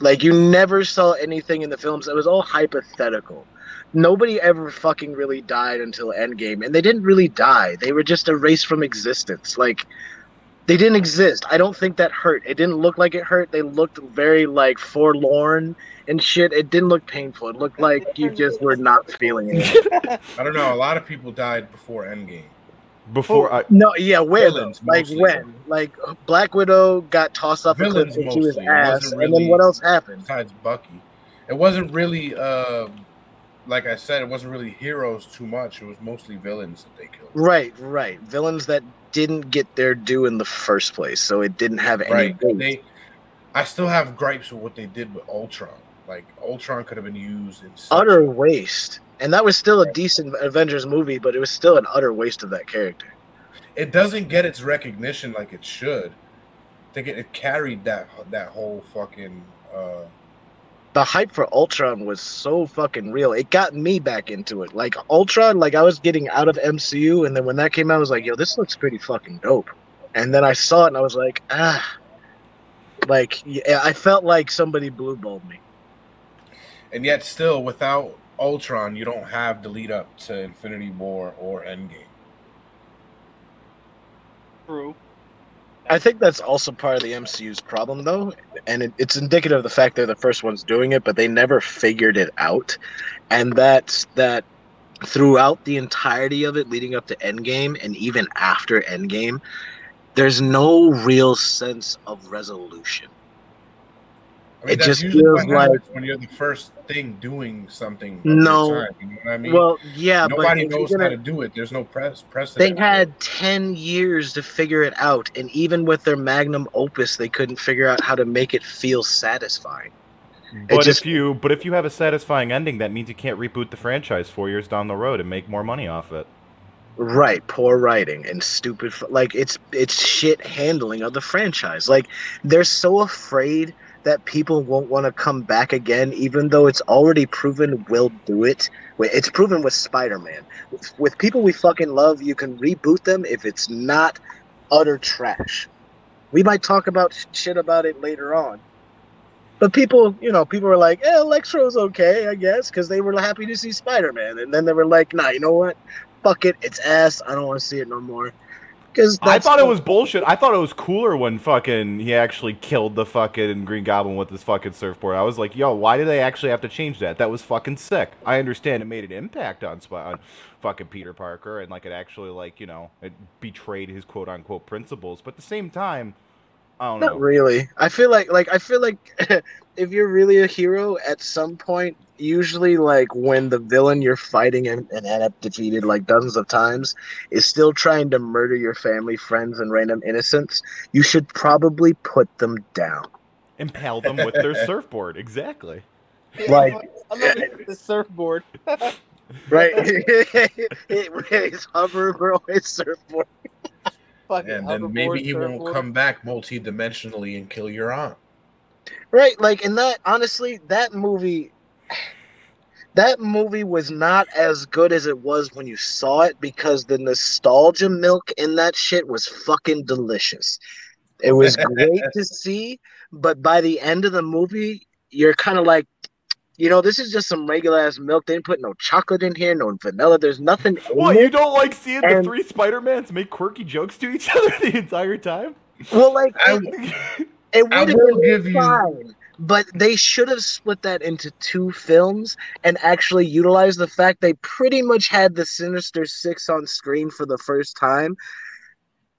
Like you never saw anything in the films. It was all hypothetical. Nobody ever fucking really died until Endgame, and they didn't really die. They were just erased from existence. Like they didn't exist. I don't think that hurt. It didn't look like it hurt. They looked very like forlorn and shit. It didn't look painful. It looked like you just were not feeling it. I don't know. A lot of people died before Endgame. Before I, No, yeah, where though? Villains, Like mostly. when? Like Black Widow got tossed off a cliff Villains and she was ass, wasn't and then what else happened? Besides Bucky, it wasn't really. Uh, like I said, it wasn't really heroes too much. It was mostly villains that they killed. Right, right. Villains that didn't get their due in the first place, so it didn't have any Right. They. I still have gripes with what they did with Ultron. Like Ultron could have been used in such utter waste. And that was still a decent Avengers movie, but it was still an utter waste of that character. it doesn't get its recognition like it should. I think it, it carried that that whole fucking uh The hype for Ultron was so fucking real. It got me back into it. Like Ultron, like I was getting out of MCU, and then when that came out, I was like, "Yo, this looks pretty fucking dope." And then I saw it, and I was like, "Ah." Like yeah, I felt like somebody blue balled me. and yet still without Ultron you don't have the lead up to Infinity War or Endgame. True. I think that's also part of the MCU's problem, though, and it, it's indicative of the fact they're the first ones doing it, but they never figured it out, and that's that throughout the entirety of it, leading up to Endgame, and even after Endgame, there's no real sense of resolution. I mean, It just feels like- when you're the first thing doing something. No. time, you know what I mean? well, yeah, nobody if knows gonna- how to do it. There's no press They precedent. had 10 years to figure it out, and even with their magnum opus, they couldn't figure out how to make it feel satisfying. but just- if you but if you have a satisfying ending, that means you can't reboot the franchise four years down the road and make more money off it. Right, poor writing and stupid. Like it's it's shit handling of the franchise. Like they're so afraid that people won't want to come back again, even though it's already proven will do it. It's proven with Spider-Man. With, with people we fucking love, you can reboot them if it's not utter trash. We might talk about shit about it later on. But people, you know, people were like, "Eh, Electro's okay, I guess," because they were happy to see Spider-Man, and then they were like, "Nah, you know what? fuck it, it's ass. I don't want to see it no more. Because I thought it was bullshit. I thought it was cooler when fucking he actually killed the fucking Green Goblin with his fucking surfboard. I was like, yo, why did they actually have to change that? That was fucking sick. I understand it made an impact on, on fucking Peter Parker and like it actually like you know it betrayed his quote unquote principles, but at the same time, I don't Not know. really. I feel like like I feel like if you're really a hero at some point, usually like when the villain you're fighting and, and end up defeated like dozens of times is still trying to murder your family, friends, and random innocents, you should probably put them down. Impale them with their surfboard. Exactly. Like I love it, the surfboard. right, his hoverboard, his surfboard. And then maybe he won't come back multi-dimensionally and kill your aunt. Right, like in that honestly, that movie that movie was not as good as it was when you saw it because the nostalgia milk in that shit was fucking delicious. It was great to see, but by the end of the movie, you're kind of like, you know, this is just some regular ass milk. They didn't put no chocolate in here, no vanilla. There's nothing. it. you don't like seeing the three Spider Mans make quirky jokes to each other the entire time? Well, like I- it, would have been give you- fine, but they should have split that into two films and actually utilized the fact they pretty much had the Sinister Six on screen for the first time,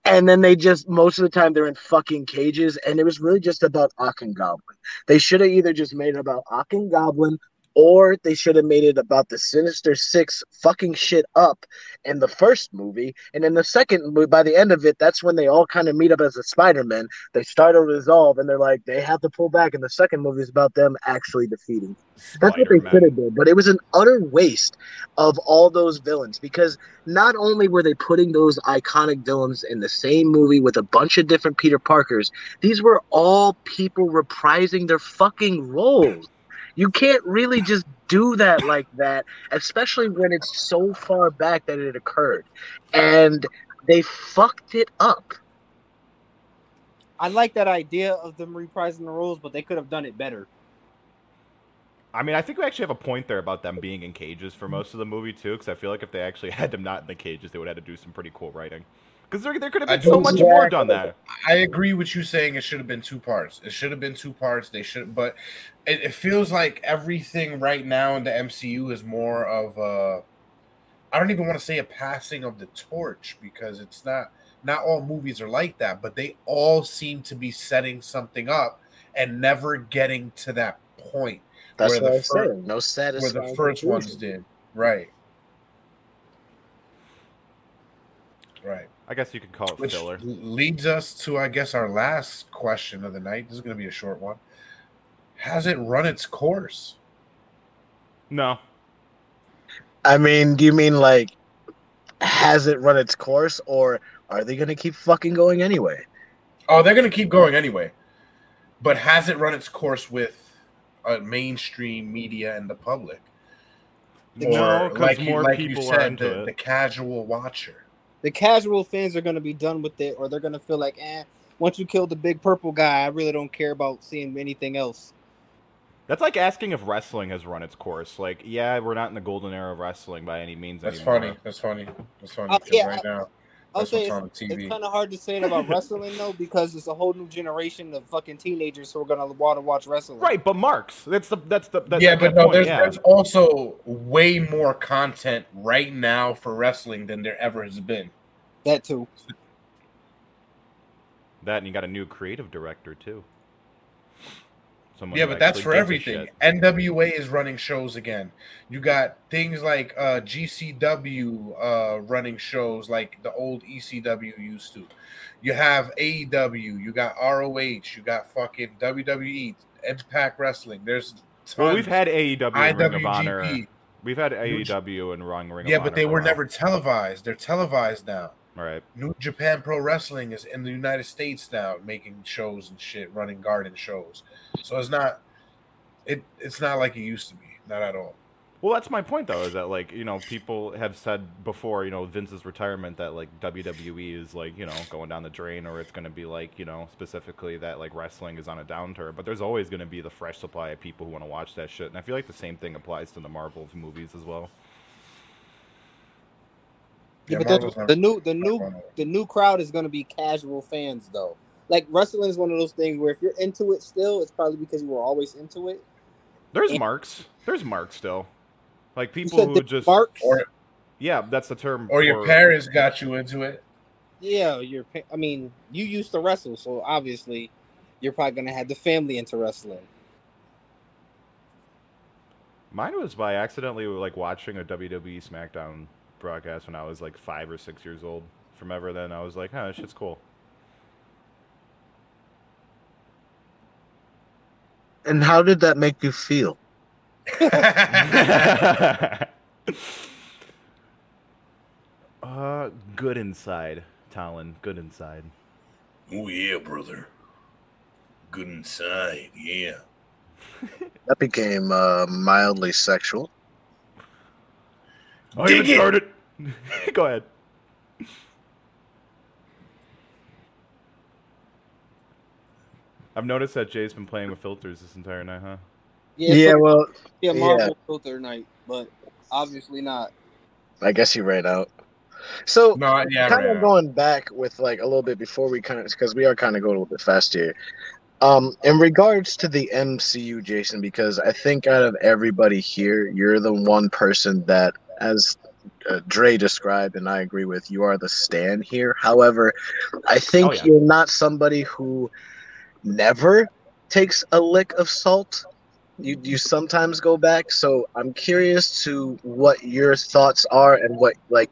and then they just most of the time they're in fucking cages, and it was really just about Ock and Goblin. They should have either just made it about Ock and Goblin. Or they should have made it about the Sinister Six fucking shit up in the first movie, and in the second movie, by the end of it, that's when they all kind of meet up as a Spider-Man. They start to resolve, and they're like, they have to pull back. And the second movie is about them actually defeating. That's what they Spider-Man. could have did, but it was an utter waste of all those villains because not only were they putting those iconic villains in the same movie with a bunch of different Peter Parkers, these were all people reprising their fucking roles. You can't really just do that like that, especially when it's so far back that it occurred. And they fucked it up. I like that idea of them reprising the roles, but they could have done it better. I mean, I think we actually have a point there about them being in cages for most of the movie too, because I feel like if they actually had them not in the cages, they would have had to do some pretty cool writing. Because there, there could have been so much more done that. I agree with you saying it should have been two parts. It should have been two parts. They should, but it, it feels like everything right now in the MCU is more of a. I don't even want to say a passing of the torch because it's not. Not all movies are like that, but they all seem to be setting something up and never getting to that point That's Where what the I'm fir- saying. No where satisfying. the first ones did. Right. Right. I guess you could call it Which filler. leads us to, I guess, our last question of the night. This is going to be a short one. Has it run its course? No, I mean, do you mean like has it run its course or are they gonna keep fucking going anyway? Oh, they're going to keep going anyway. But has it run its course with uh, mainstream media and the public? No, 'cause more people are into the, it. the casual watcher. The casual fans are going to be done with it, or they're going to feel like, eh, once you kill the big purple guy, I really don't care about seeing anything else. that's like asking if wrestling has run its course. Like, yeah, we're not in the golden era of wrestling by any means That's anymore. funny. That's funny. That's funny. Uh, 'cause yeah, right now, I'll say it's, it's kind of hard to say it about wrestling though, because it's a whole new generation of fucking teenagers who are going to want to watch wrestling. Right, but Marks. That's the that's the that's yeah, the but no, point, there's, yeah. there's also way more content right now for wrestling than there ever has been. That too. that, and you got a new creative director too. Someone yeah, but that's for everything. NWA is running shows again. You got things like uh, GCW uh, running shows like the old ECW used to. You have AEW. You got ROH. You got fucking WWE, Impact Wrestling. There's tons. Well, we've had AEW and Ring of Honor. We've had AEW and Wrong Ring of Yeah, Honor but they were never televised. They're televised now. Right. New Japan Pro Wrestling is in the United States now, making shows and shit, running garden shows. So it's not, it it's not like it used to be, not at all. Well, that's my point, though, is that like you know people have said before, you know, Vince's retirement that like WWE is like you know going down the drain, or it's going to be like you know specifically that like wrestling is on a downturn. But there's always going to be the fresh supply of people who want to watch that shit, and I feel like the same thing applies to the Marvel movies as well. Yeah, Yeah, but Marvel's the, new the new the new crowd is going to be casual fans though. Like wrestling is one of those things where if you're into it still, it's probably because you were always into it. There's And- marks. There's marks still. Like You people said who just marks. Or yeah, that's the term. or your for- parents got you into it. Yeah, you're. I mean, you used to wrestle, so obviously, you're probably gonna have the family into wrestling. Mine was by accidentally like watching a WWE SmackDown broadcast when I was like five or six years old. From ever then, I was like, "Huh, this shit's cool." And how did that make you feel? uh, good inside, Talon. Good inside. Oh yeah, brother. Good inside, yeah. That became uh, mildly sexual. Oh, Dig you it! started. Go ahead. I've noticed that Jay's been playing with filters this entire night, huh? Yeah, Yeah, but- well, yeah, yeah. Marvel filter night, but obviously not. I guess he ran out. So No, yeah, kind of going back with like a little bit before we kind of because we are kind of going a little bit fast here. Um, in regards to the MCU, Jason, because I think out of everybody here, you're the one person that, as uh, Dre described, and I agree with, you are the stand here. However, I think Oh, yeah. you're not somebody who never takes a lick of salt. You you sometimes go back. So I'm curious to what your thoughts are and what like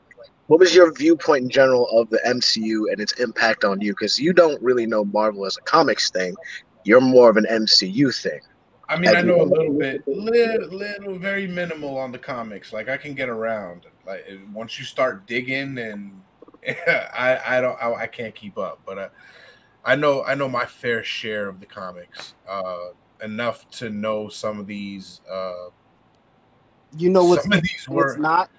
what was your viewpoint in general of the MCU and its impact on you? Because you don't really know Marvel as a comics thing. You're more of an MCU thing. I mean, I know a little bit, little, little, very minimal on the comics. Like I can get around. Like once you start digging, and I, I don't, I, I can't keep up. But uh, I know, I know my fair share of the comics. Uh, enough to know some of these. Uh, You know what's some of these what's were. not.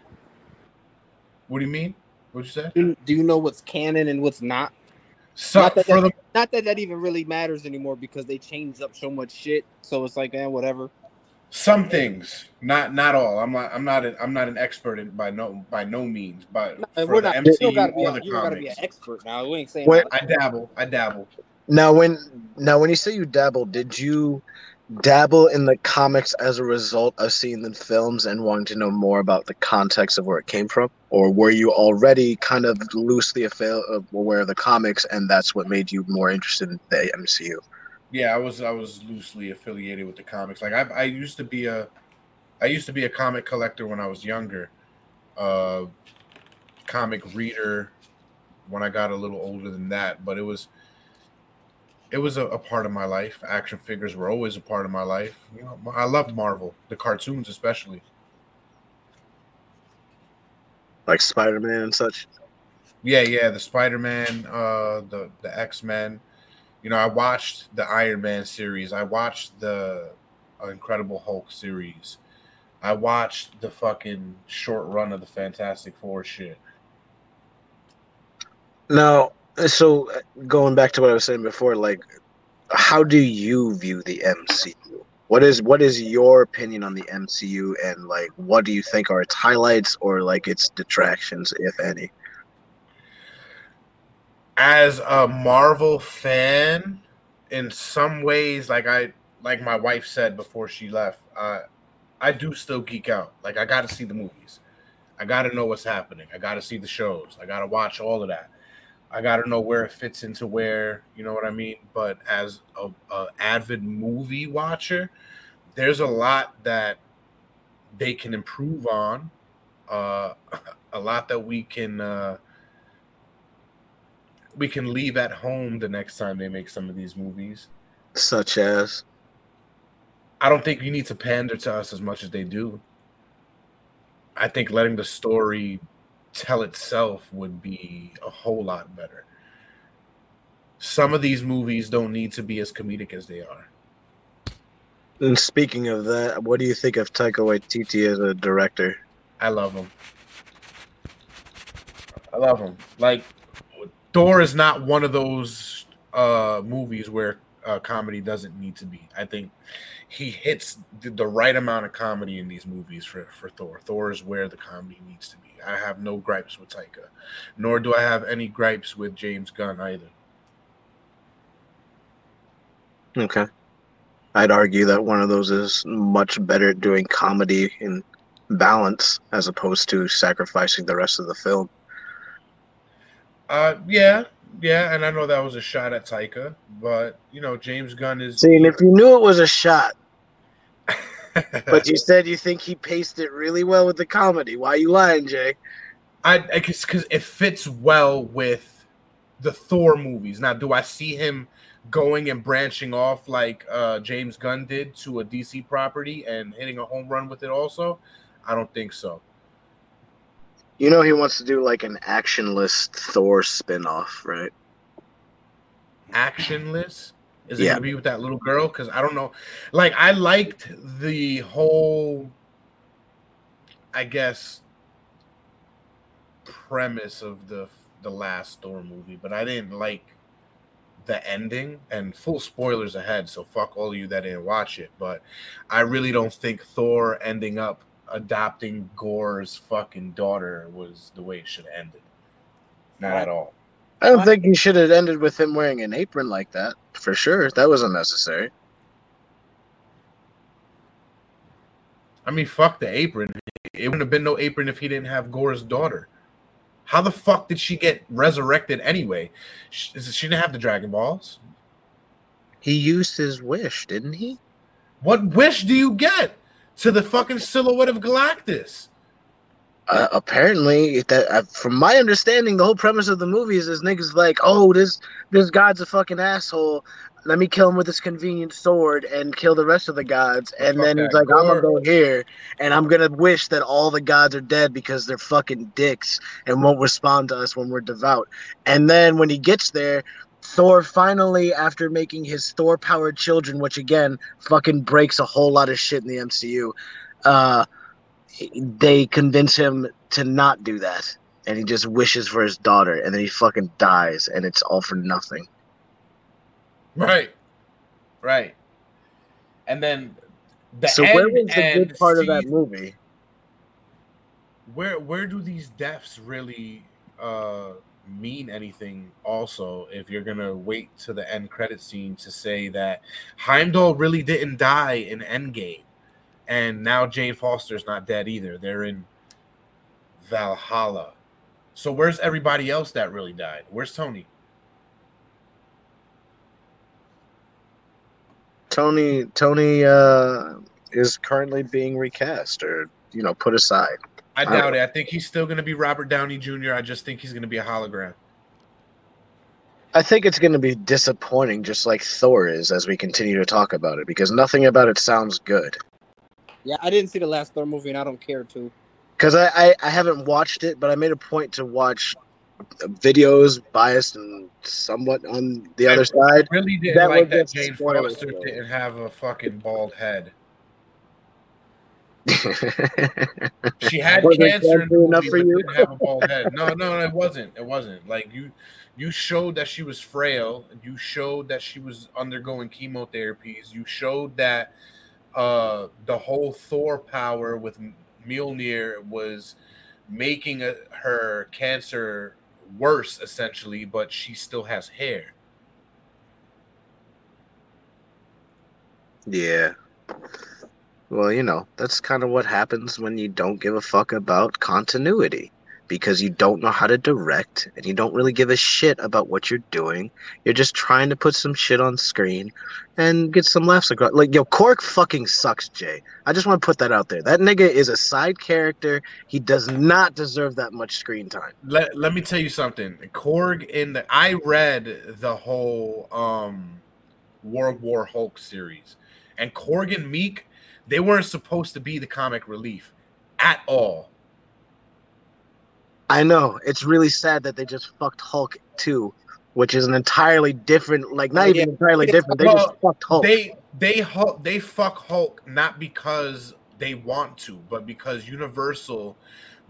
What do you mean? What you said? Do do you know what's canon and what's not? So Not that for the Not that that even really matters anymore because they changed up so much shit. So it's like, eh, whatever. some things, not not all. I'm not. I'm not. An, I'm not an expert in by no by no means. But And for we're the not. You MCU don't gotta be. or A, the you gotta be an expert now. We ain't saying. Wait. I dabble. I dabble. Now, when now when you say you dabble, did you dabble in the comics as a result of seeing the films and wanting to know more about the context of where it came from, or were you already kind of loosely aware of the comics and that's what made you more interested in the MCU? Yeah, I was I was loosely affiliated with the comics. Like I I used to be a I used to be a comic collector when I was younger. Uh comic reader when I got a little older than that, but it was it was a, a part of my life. Action figures were always a part of my life. You know, I loved Marvel, the cartoons especially. Like Spider Man and such. Yeah, yeah, the Spider-Man, uh the the X-Men. You know, I watched the Iron Man series. I watched the uh, Incredible Hulk series. I watched the fucking short run of the Fantastic Four shit. Now, so going back to what I was saying before, like, how do you view the MCU? What is what is your opinion on the MCU, and like, what do you think are its highlights or like its detractions, if any? As a Marvel fan, in some ways, like I like my wife said before she left, uh, I do still geek out. Like I got to see the movies. I got to know what's happening. I got to see the shows. I got to watch all of that. I got to know where it fits into where, you know what I mean? But as a, a avid movie watcher, there's a lot that they can improve on. Uh, a lot that we can uh, we can leave at home the next time they make some of these movies. Such as, I don't think you need to pander to us as much as they do. I think letting the story tell itself would be a whole lot better. Some of these movies don't need to be as comedic as they are. and speaking of that, what do you think of Taika Waititi as a director? I love him. I love him. Like Thor is not one of those uh movies where uh, comedy doesn't need to be. I think he hits the, the right amount of comedy in these movies for, for Thor. Thor is where the comedy needs to be. I have no gripes with Taika, nor do I have any gripes with James Gunn either. Okay. I'd argue that one of those is much better at doing comedy in balance as opposed to sacrificing the rest of the film. Uh, yeah, yeah, and I know that was a shot at Taika, but you know James Gunn is. See, and if you knew it was a shot, but you said you think he paced it really well with the comedy, why you lying, Jay? I because it fits well with the Thor movies. Now, do I see him going and branching off like uh, James Gunn did to a DC property and hitting a home run with it? Also, I don't think so. You know he wants to do like an actionless Thor spin-off, right? Actionless? Is it Yeah. gonna be with that little girl? Because I don't know. Like I liked the whole, I guess, premise of the the last Thor movie, but I didn't like the ending. And full spoilers ahead, so fuck all of you that didn't watch it. But I really don't think Thor ending up adopting Gorr's fucking daughter was the way it should have ended. Not at all. I don't think he should have ended with him wearing an apron like that. For sure, that was unnecessary. I mean, fuck the apron. It wouldn't have been no apron if he didn't have Gorr's daughter. How the fuck did she get resurrected anyway? She, she didn't have the Dragon Balls. He used his wish, didn't he? What wish do you get to the fucking silhouette of Galactus? Uh, apparently, that uh, from my understanding, the whole premise of the movie is this nigga's like, "Oh, this this god's a fucking asshole. Let me kill him with this convenient sword and kill the rest of the gods." And Fuck then he's like, "I'm gonna go here and I'm gonna wish that all the gods are dead because they're fucking dicks and won't respond to us when we're devout." And then when he gets there. Thor finally, after making his Thor powered children, which again fucking breaks a whole lot of shit in the MCU, uh, they convince him to not do that and he just wishes for his daughter and then he fucking dies and it's all for nothing. Right, right. And then the so where was the good part of that movie? Where where do these deaths really uh mean anything also if you're gonna wait to the end credit scene to say that Heimdall really didn't die in Endgame and now Jane Foster's not dead either. They're in Valhalla. So where's everybody else that really died? Where's Tony? Tony tony uh is currently being recast or you know put aside. I I doubt don't- it. I think he's still gonna be Robert Downey Jr. I just think he's gonna be a hologram. I think it's going to be disappointing just like thor is as we continue to talk about it because nothing about it sounds good Yeah, I didn't see the last Thor movie, and I don't care to. because I, I i haven't watched it but i made a point to watch videos biased and somewhat on the other side really didn't That like that Jane Foster though. didn't have a fucking bald head. She had Was it cancer in the enough movie, for you? didn't have a bald head. No, no, it wasn't. It wasn't. Like you, you showed that she was frail. You showed that she was undergoing chemotherapies. You showed that uh the whole Thor power with Mjolnir was making a, her cancer worse, essentially. But she still has hair. Yeah. Well, you know, that's kind of what happens when you don't give a fuck about continuity because you don't know how to direct and you don't really give a shit about what you're doing. You're just trying to put some shit on screen and get some laughs across. Like, yo, Korg fucking sucks, Jay. I just want to put that out there. That nigga is a side character. He does not deserve that much screen time. let, let me tell you something korg in the i read the whole um world war hulk series and korg and Miek they weren't supposed to be the comic relief at all I know. It's really sad that they just fucked Hulk too, which is an entirely different, like not Oh, even yeah. entirely different. They Well, just fucked Hulk. they they hulk they fuck hulk not because they want to but because universal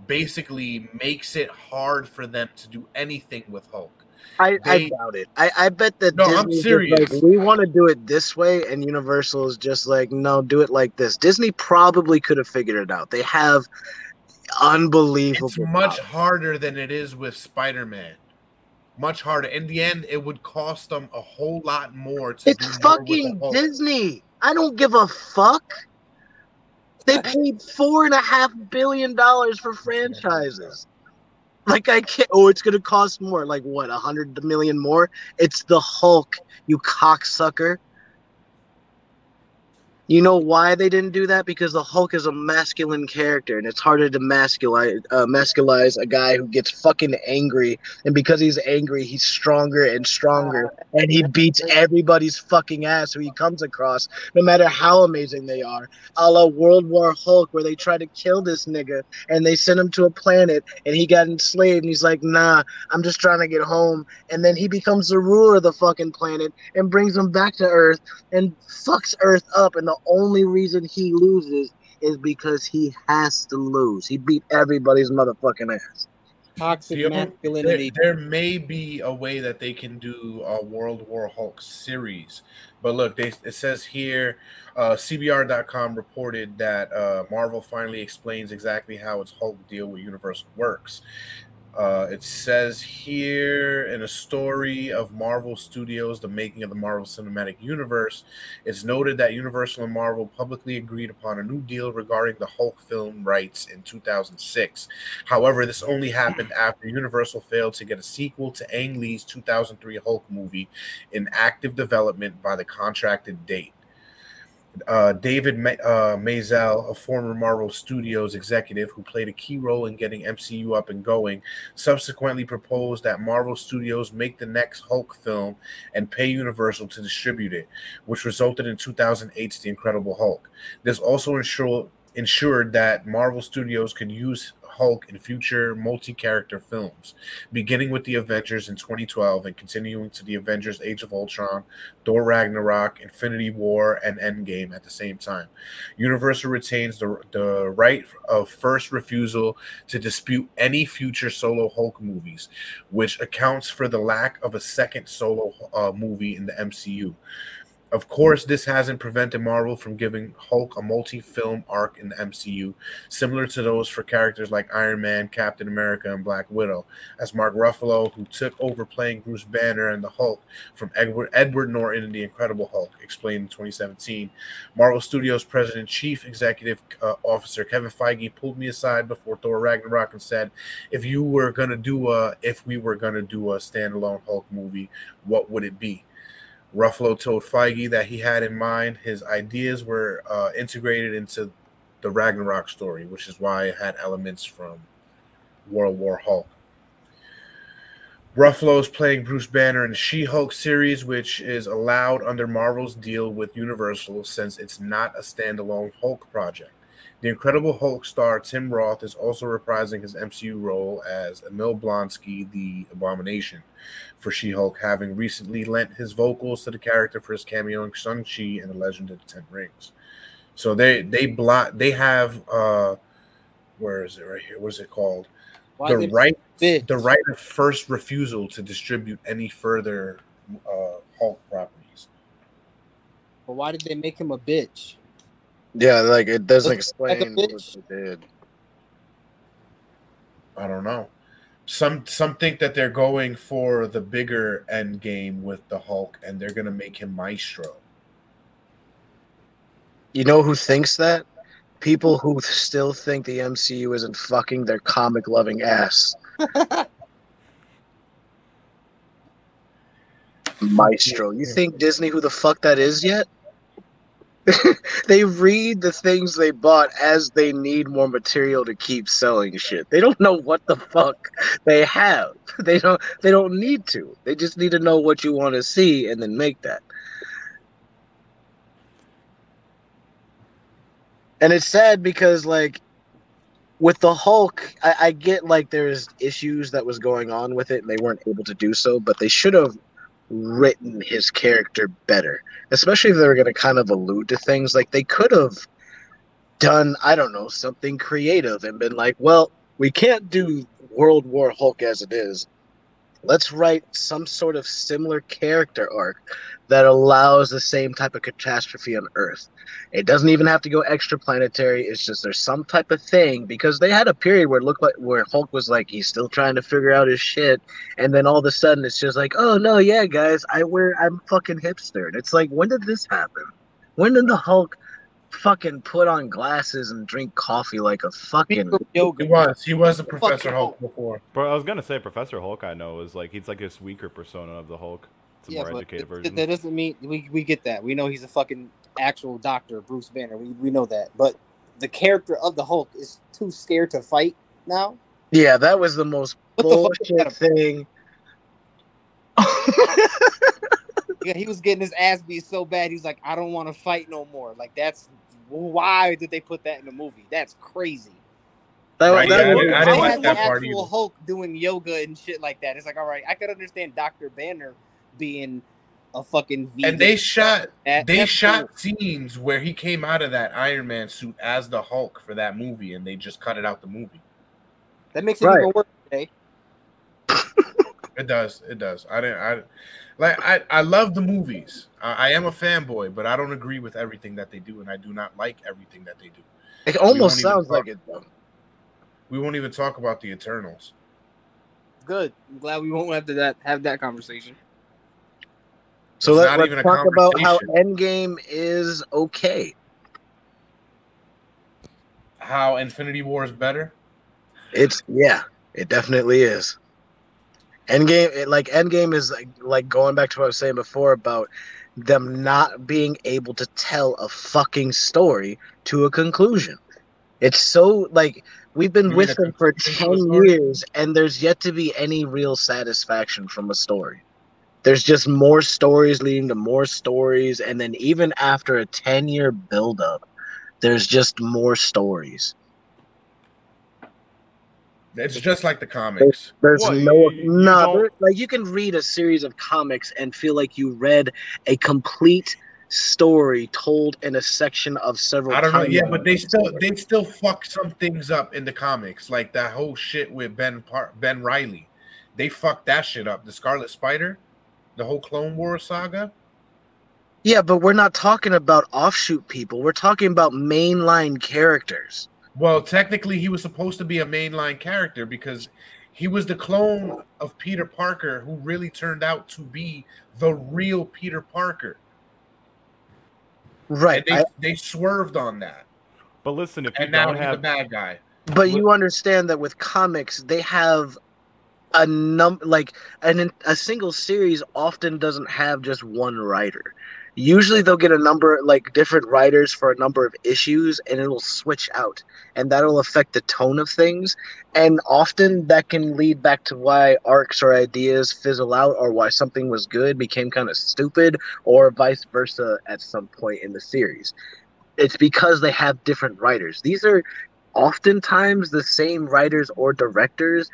basically makes it hard for them to do anything with hulk I, I doubt it. I, I bet that No, I'm serious. like, we want to do it this way, and Universal is just like, no, do it like this. Disney probably could have figured it out. They have unbelievable. It's much power. harder than it is with Spider-Man. Much harder. In the end, it would cost them a whole lot more to It's do more fucking. Disney. I don't give a fuck. They paid four and a half billion dollars for franchises. Like I can't. Oh, it's gonna cost more. Like what? A hundred million more? It's the Hulk. You cocksucker. You know why they didn't do that? Because the Hulk is a masculine character, and it's harder to masculize uh, masculize a guy who gets fucking angry, and because he's angry, he's stronger and stronger, and he beats everybody's fucking ass who he comes across, no matter how amazing they are. A la World War Hulk, where they try to kill this nigga, and they send him to a planet, and he got enslaved, and he's like, "Nah, I'm just trying to get home," and then he becomes the ruler of the fucking planet and brings him back to Earth and fucks Earth up. And the only reason he loses is because he has to lose. He beat everybody's motherfucking ass. Toxic The only- there, masculinity. there may be a way that they can do a World War Hulk series, but look, they, it says here, uh, CBR.com reported that uh, Marvel finally explains exactly how its Hulk deal with Universal works. Uh, it says here in a story of Marvel Studios, the making of the Marvel Cinematic Universe, it's noted that Universal and Marvel publicly agreed upon a new deal regarding the Hulk film rights in 2006. However, this only happened after Universal failed to get a sequel to Ang Lee's 2003 Hulk movie in active development by the contracted date. Uh, David Ma- uh, Maisel, a former Marvel Studios executive who played a key role in getting MCU up and going, subsequently proposed that Marvel Studios make the next Hulk film and pay Universal to distribute it, which resulted in 2008's The Incredible Hulk. This also ensured ensured that Marvel Studios could use Hulk in future multi-character films, beginning with the Avengers in 2012 and continuing to the Avengers: Age of Ultron, Thor: Ragnarok, Infinity War, and Endgame at the same time. Universal retains the, the right of first refusal to dispute any future solo Hulk movies, which accounts for the lack of a second solo uh, movie in the MCU. Of course, this hasn't prevented Marvel from giving Hulk a multi film arc in the MCU, similar to those for characters like Iron Man, Captain America, and Black Widow, as Mark Ruffalo, who took over playing Bruce Banner and the Hulk from Edward, Edward Norton in The Incredible Hulk, explained in 2017. Marvel Studios President Chief Executive uh, Officer Kevin Feige pulled me aside before Thor Ragnarok and said, "If you were gonna do a, if we were gonna do a standalone Hulk movie, what would it be?" Ruffalo told Feige that he had in mind his ideas were uh, integrated into the Ragnarok story, which is why it had elements from World War Hulk. Ruffalo is playing Bruce Banner in the She Hulk series, which is allowed under Marvel's deal with Universal since it's not a standalone Hulk project. The Incredible Hulk star Tim Roth is also reprising his MCU role as Emil Blonsky, the Abomination, for She Hulk, having recently lent his vocals to the character for his cameo in Shang-Chi and the Legend of the Ten Rings. So they they block they have uh where is it right here? What is it called? Why the right the right of first refusal to distribute any further uh Hulk properties. But why did they make him a bitch? Yeah, like it doesn't Like a explain what they did. I don't know. Some some think that they're going for the bigger end game with the Hulk and they're gonna make him Maestro. You know who thinks that? People who still think the MCU isn't fucking their comic loving ass. Maestro. You think Disney who the fuck that is yet? they read the things they bought as they need more material to keep selling shit. They don't know what the fuck they have. They don't they don't need to. They just need to know what you want to see and then make that. And it's sad because like with the Hulk, I, I get like there's issues that was going on with it and they weren't able to do so, but they should have written his character better. Especially if they were gonna kind of allude to things. Like they could have done, I don't know, something creative and been like, well, we can't do World War Hulk as it is. Let's write some sort of similar character arc that allows the same type of catastrophe on Earth. It doesn't even have to go extraplanetary. It's just there's some type of thing because they had a period where it looked like where Hulk was like he's still trying to figure out his shit, and then all of a sudden it's just like, oh no, yeah, guys, I wear I'm fucking hipster. And it's like, when did this happen? When did the Hulk fucking put on glasses and drink coffee like a fucking He was. He was a Professor Hulk before. Bro, I was gonna say Professor Hulk. I know is like he's like this weaker persona of the Hulk. It's a Yeah, more but educated th- version. that doesn't mean we, we get that. We know he's a fucking actual doctor, Bruce Banner. We, we know that. But the character of the Hulk is too scared to fight now. Yeah, that was the most What the fuck bullshit that thing. Yeah, he was getting his ass beat so bad. He's like, I don't want to fight no more. Like that's why did they put that in the movie? That's crazy. That, Right, that yeah, I was- didn't- I didn't is like the that part actual either. Hulk doing yoga and shit like that? It's like, all right, I could understand Doctor Banner being a fucking vegan. And they shot That- they that's shot cool. scenes where he came out of that Iron Man suit as the Hulk for that movie, and they just cut it out the movie. that makes it Right. even worse. Today. It does. It does. I didn't. I like. I. I love the movies. I, I am a fanboy, but I don't agree with everything that they do, and I do not like everything that they do. it almost sounds talk- like it though. We won't even talk about the Eternals. Good. I'm glad we won't have to that have that conversation. So It's let, not let's even a talk about how. Endgame is okay. How Infinity War is better. It's yeah, it definitely is. Endgame, it, like Endgame, is like, like going back to what I was saying before about them not being able to tell a fucking story to a conclusion. It's so like we've been You with them for conclusion to a ten years, and there's yet to be any real satisfaction from a story. There's just more stories leading to more stories, and then even after a ten year buildup, there's just more stories. It's just like the comics. There's What, no you- you no don't- like you can read a series of comics and feel like you read a complete story told in a section of several. I don't know. Yeah, but they still they still fuck some things up in the comics, like that whole shit with Ben Par- Ben Reilly. They fucked that shit up. The Scarlet Spider, the whole Clone Wars saga. yeah, but we're not talking about offshoot people. We're talking about mainline characters. Well, technically, he was supposed to be a mainline character because he was the clone of Peter Parker, who really turned out to be the real Peter Parker. Right. And they, I- they swerved on that, But listen, if you and now don't he's have the bad guy. but you understand that with comics, they have a num like an a single series often doesn't have just one writer. Usually they'll get a number like different writers for a number of issues and it'll switch out and that'll affect the tone of things and often that can lead back to why arcs or ideas fizzle out or why something was good became kind of stupid or vice versa at some point in the series. It's because they have different writers. These are oftentimes the same writers or directors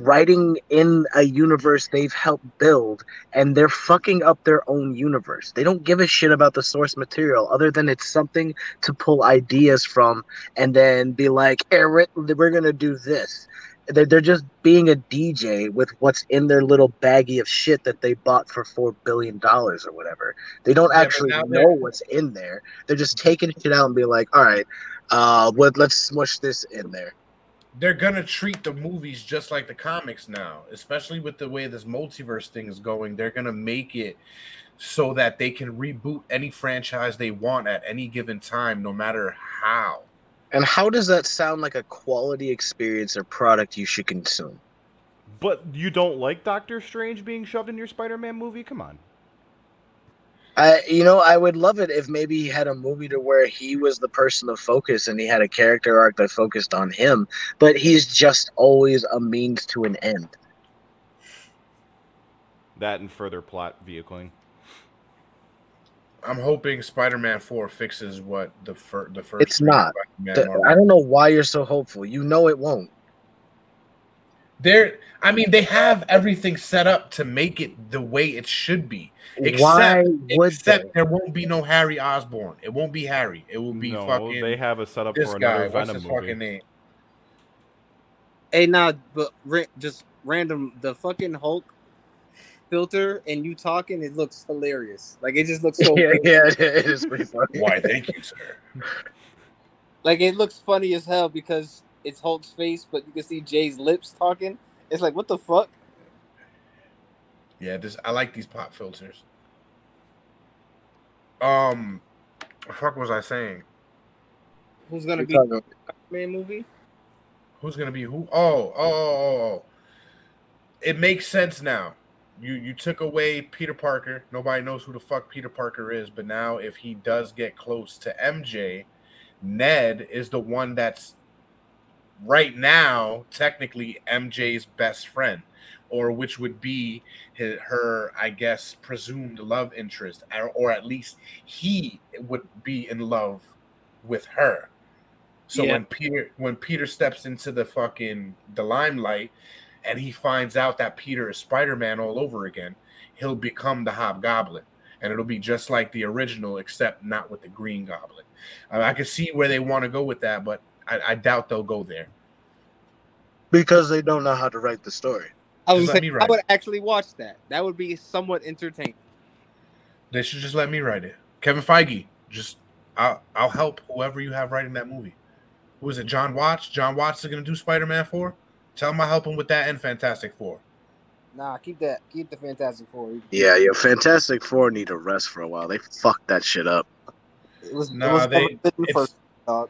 writing in a universe they've helped build and they're fucking up their own universe. They don't give a shit about the source material other than it's something to pull ideas from and then be like, Eric, we're going to do this. They're, they're just being a DJ with what's in their little baggie of shit that they bought for $4 billion or whatever. They don't Yeah, actually know what's in there. They're just taking shit out and being like, all right, uh, what, let's smush this in there. They're gonna treat the movies just like the comics now, especially with the way this multiverse thing is going. They're gonna make it so that they can reboot any franchise they want at any given time, no matter how. And how does that sound like a quality experience or product you should consume? But you don't like Doctor Strange being shoved in your Spider-Man movie? Come on. I, you know, I would love it if maybe he had a movie to where he was the person of focus and he had a character arc that focused on him, but he's just always a means to an end. That and further plot vehicling. I'm hoping Spider-Man Four fixes what the fir- the first. It's not. Spider-Man Th- Marvel- I don't know why you're so hopeful. You know it won't. They're, I mean, they have everything set up to make it the way it should be. Except, why would except they? there won't be no Harry Osborn. It won't be Harry. It will be no, fucking they have a setup this for guy. another What's Venom his movie. fucking name? Hey, nah, but ra- just random. The fucking Hulk filter and you talking, it looks hilarious. Like it just looks so yeah, yeah, it is pretty funny. Why? Thank you, sir. like it looks funny as hell because it's Hulk's face, but you can see Jay's lips talking. It's like what the fuck? Yeah, this I like these pop filters. Um, what fuck was I saying? Who's gonna You're be talking- man movie? Who's gonna be who? Oh, oh, oh, oh, oh. It makes sense now. You you took away Peter Parker. Nobody knows who the fuck Peter Parker is, but now if he does get close to MJ, Ned is the one that's right now technically MJ's best friend, or which would be his, her, I guess, presumed love interest, or, or at least he would be in love with her. So Yeah. when Peter when Peter steps into the fucking the limelight and he finds out that Peter is Spider-Man all over again, he'll become the Hobgoblin. And it'll be just like the original, except not with the Green Goblin. I, I can see where they want to go with that, but I, I doubt they'll go there. because they don't know how to write the story. I was Just saying, I would it. actually watch that. That would be somewhat entertaining. They should just let me write it. Kevin Feige, just I'll I'll help whoever you have writing that movie. Who is it? Jon Watts. Jon Watts is gonna do Spider-Man four. Tell him I help him with that and Fantastic Four. Nah, keep that. Keep the Fantastic Four. Yeah, yo, Fantastic Four need a rest for a while. They fucked that shit up. It was. Nah, it was they- forbidden it's- first, dog.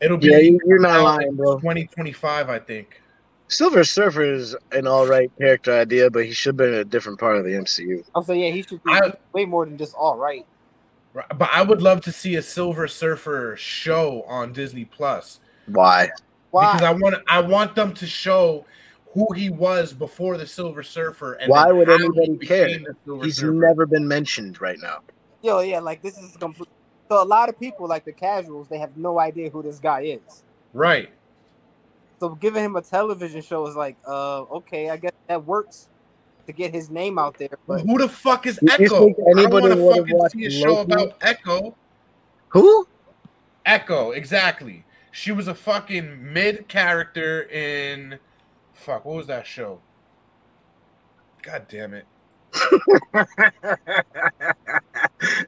It'll be Yeah, you- you're not lying, bro. 2025, I think. Silver Surfer is an all right character idea, but he should have been in a different part of the MCU. I'm saying, yeah, he should be I- way more than just all right. Right, But I would love to see a Silver Surfer show on Disney Plus Why? Why? because I want I want them to show who he was before the Silver Surfer. And Why would how anybody care? became the Silver He's Surfer. never been mentioned right now. Yo, yeah, like this is complete. So a lot of people, like the casuals, they have no idea who this guy is. right. So giving him a television show is like, uh, okay, I guess that works to get his name out there. But Who the fuck is Echo? think I anybody want to fucking see a show about Echo. Who? Echo, exactly. She was a fucking mid character in fuck, what was that show? God damn it.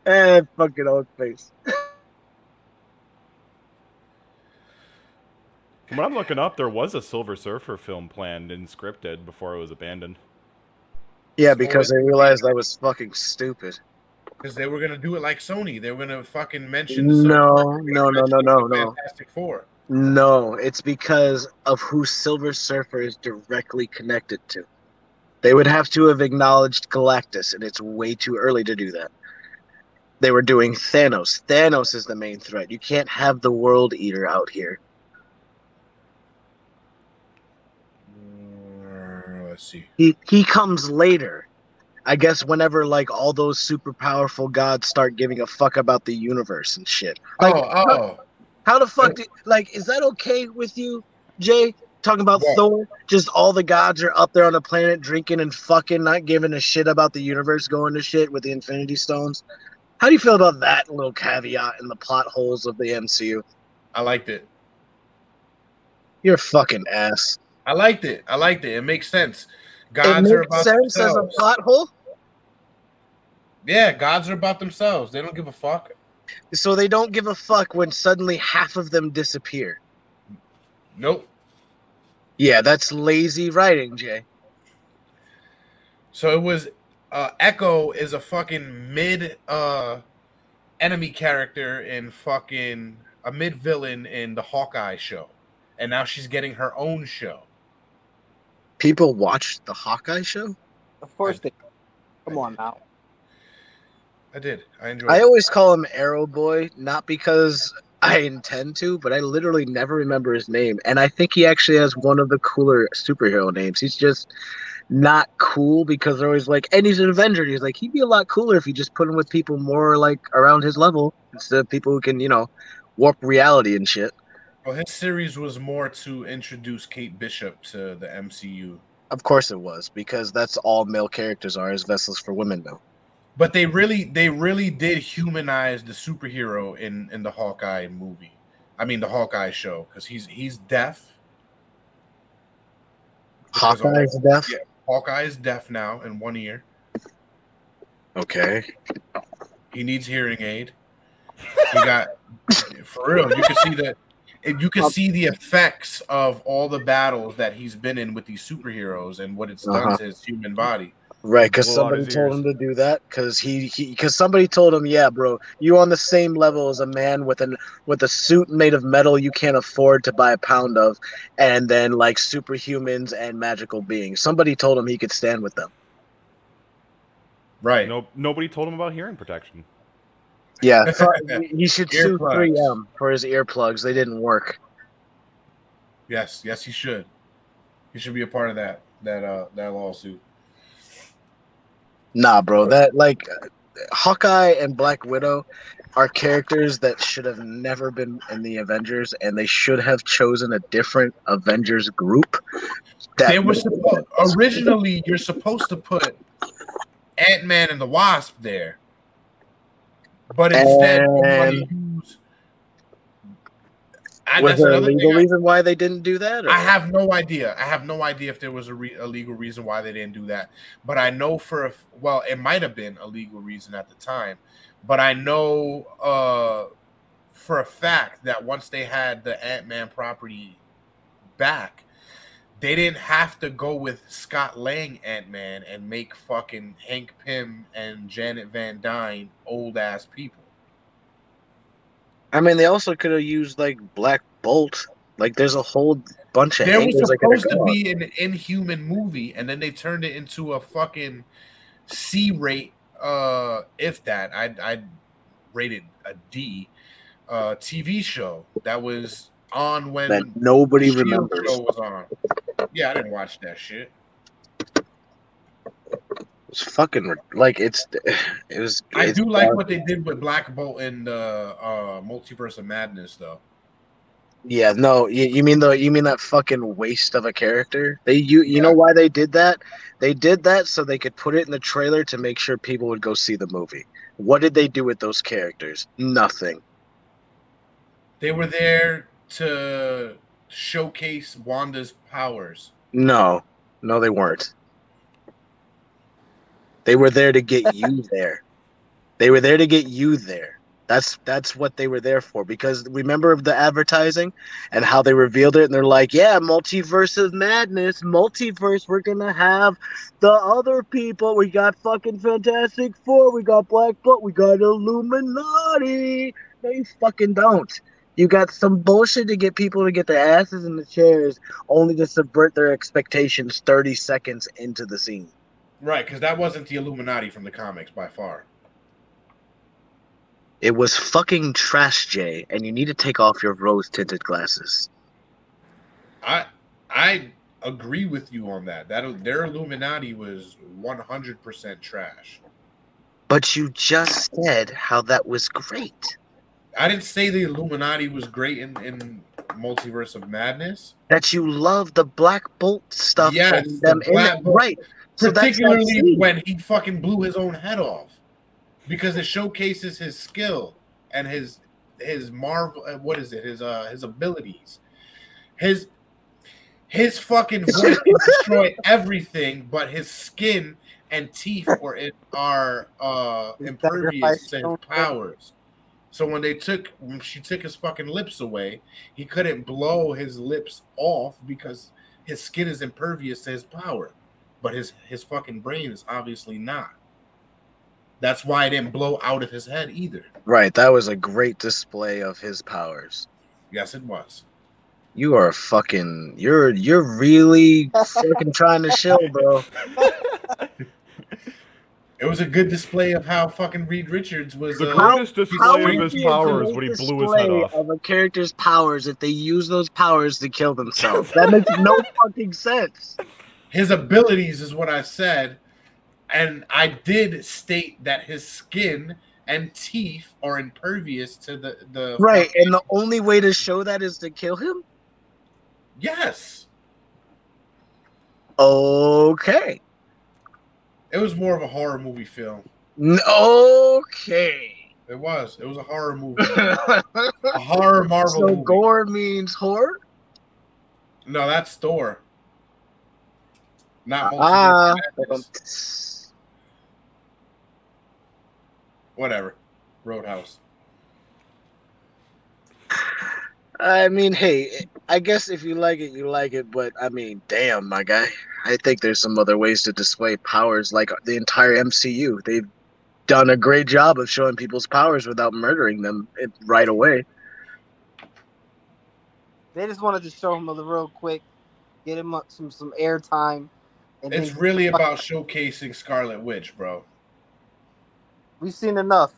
eh, fucking old face. When I'm looking up, there was a Silver Surfer film planned and scripted before it was abandoned. Yeah, because they realized I was fucking stupid. Because they were gonna do it like Sony. They were gonna fucking mention the No, no, no, no, no, no. Fantastic Four. No, it's because of who Silver Surfer is directly connected to. They would have to have acknowledged Galactus, and it's way too early to do that. They were doing Thanos. Thanos is the main threat. You can't have the World Eater out here. Uh, let's see. He he comes later. I guess whenever like all those super powerful gods start giving a fuck about the universe and shit. Like oh, oh. How the fuck do like is that okay with you, Jay? Talking about Yeah. Thor, just all the gods are up there on the planet drinking and fucking, not giving a shit about the universe going to shit with the Infinity Stones. How do you feel about that little caveat in the plot holes of the MCU? I liked it. You're a fucking ass. I liked it. I liked it. It makes sense. it Gods are about sense as a plot hole, Yeah, gods are about themselves. They don't give a fuck. so they don't give a fuck when suddenly half of them disappear. Nope. Yeah, that's lazy writing, Jay. So it was uh Echo is a fucking mid uh enemy character in fucking a mid villain in the Hawkeye show. And now she's getting her own show. People watched the Hawkeye show. of course they. Come on now. I did. I enjoyed I it. always call him Arrow Boy, not because I intend to, but I literally never remember his name. And I think he actually has one of the cooler superhero names. He's just not cool because they're always like, and he's an Avenger. He's like, he'd be a lot cooler if you just put him with people more like around his level instead of people who can, you know, warp reality and shit. Well, his series was more to introduce Kate Bishop to the MCU. Of course it was, because that's all male characters are as vessels for women now. But they really they really did humanize the superhero in in the Hawkeye movie. I mean the Hawkeye show because he's he's deaf. Of- Hawkeye's deaf. Yeah. Hawkeye is deaf now in one ear. Okay. He needs hearing aid. He got for real. You can see that. You can see the effects of all the battles that he's been in with these superheroes and what it's done Uh-huh. to his human body. Right, because somebody told him to do that. Because he, he, because somebody told him, yeah, bro, you on the same level as a man with an with a suit made of metal you can't afford to buy a pound of, and then like superhumans and magical beings. Somebody told him he could stand with them. Right. No, nobody told him about hearing protection. Yeah, he should sue Earplugs. 3M for his earplugs. They didn't work. Yes. Yes, he should. He should be a part of that that uh that lawsuit. Nah, bro, that like Hawkeye and Black Widow are characters that should have never been in the Avengers, and they should have chosen a different Avengers group. That they were supposed originally. You're supposed to put Ant Man and the Wasp there, but instead, And- And was there a legal thing. I- reason why they didn't do that? or- I have no idea. I have no idea if there was a, re- a legal reason why they didn't do that. But I know for a well, it might have been a legal reason at the time. But I know uh, for a fact that once they had the Ant Man property back, they didn't have to go with Scott Lang Ant Man and make fucking Hank Pym and Janet Van Dyne old ass people. I mean, they also could have used like Black Bolt. Like, there's a whole bunch of There was angles they could supposed to be an inhuman movie, and then they turned it into a fucking C rate. Uh, if that, I'd I'd rate a D. Uh, TV show that was on when that nobody remembers. show was on. Yeah, I didn't watch that shit. It's fucking like it's. It was. I do like what they did with Black Bolt and uh, uh, Multiverse of Madness, though. Yeah, no, you, you mean the you mean that fucking waste of a character? They you you know why they did that? They did that so they could put it in the trailer to make sure people would go see the movie. What did they do with those characters? Nothing. They were there to showcase Wanda's powers. No, no, they weren't. They were there to get you there. They were there to get you there. That's that's what they were there for. Because remember the advertising and how they revealed it, and they're like, "Yeah, multiverse of madness, multiverse. We're gonna have the other people. We got fucking Fantastic Four. We got Black Bolt. We got Illuminati. No, you fucking don't. You got some bullshit to get people to get their asses in the chairs, only to subvert their expectations 30 seconds into the scene. Right, because that wasn't the Illuminati from the comics by far. It was fucking trash, Jay, and you need to take off your rose tinted glasses. I I agree with you on that. That their Illuminati was one hundred percent trash. But you just said how that was great. I didn't say the Illuminati was great in, in Multiverse of Madness, That you love the Black Bolt stuff Yes, and the Black. Bolt. Right. So particularly when he fucking blew his own head off, because it showcases his skill and his his marvel. uh, What is it? His uh his abilities, his his fucking voice can destroy everything, but his skin and teeth were in, are uh impervious to his powers. So when they took when she took his fucking lips away, he couldn't blow his lips off because his skin is impervious to his power. But his his fucking brain is obviously not. That's why it didn't blow out of his head either. Right, that was a great display of his powers. Yes, it was. You are fucking you're you're really fucking trying to chill, bro. It was a good display of how fucking Reed Richards was. The uh, greatest display would of his powers great when he blew his head off. Of a character's powers if they use those powers to kill themselves. That makes no fucking sense. His abilities is what I said, and I did state that his skin and teeth are impervious to the the Right, and the only way to show that is to kill him? yes. Okay. It was more of a horror movie film. Okay. It was. It was a horror movie. a horror Marvel so movie. gore means horror? No, that's Thor. Not Ah, Multiverse Madness. whatever. Roadhouse. I mean, hey, I guess if you like it, you like it. But I mean, damn, my guy, I think there's some other ways to display powers, like the entire MCU. They've done a great job of showing people's powers without murdering them right away. They just wanted to show him a little real quick, get him up some some airtime, and It's then really about showcasing Scarlet Witch, bro. we've seen enough.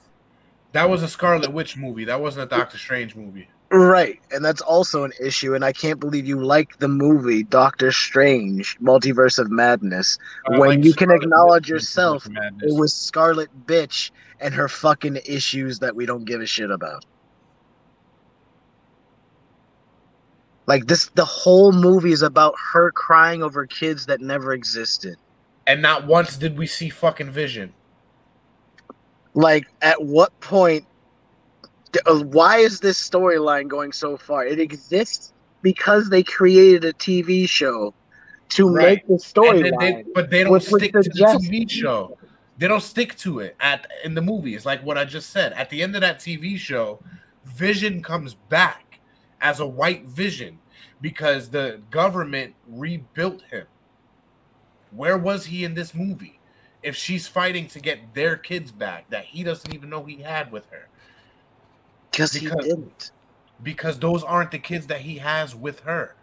That was a Scarlet Witch movie. That wasn't a Doctor Strange movie. Right, and that's also an issue. And I can't believe you like the movie Doctor Strange: Multiverse of Madness I when like you can acknowledge Witch yourself. It was Scarlet Bitch and her fucking issues that we don't give a shit about. Like this, the whole movie is about her crying over kids that never existed. and not once did we see fucking Vision. Like, at what point? uh, Why is this storyline going so far? It exists because they created a TV show to Right. make the storyline. but they don't stick to the TV show. They don't stick to it at in the movies, like what I just said. At the end of that TV show, Vision comes back as a white Vision because the government rebuilt him. Where was he in this movie? If she's fighting to get their kids back that he doesn't even know he had with her, Because he didn't. because those aren't the kids that he has with her.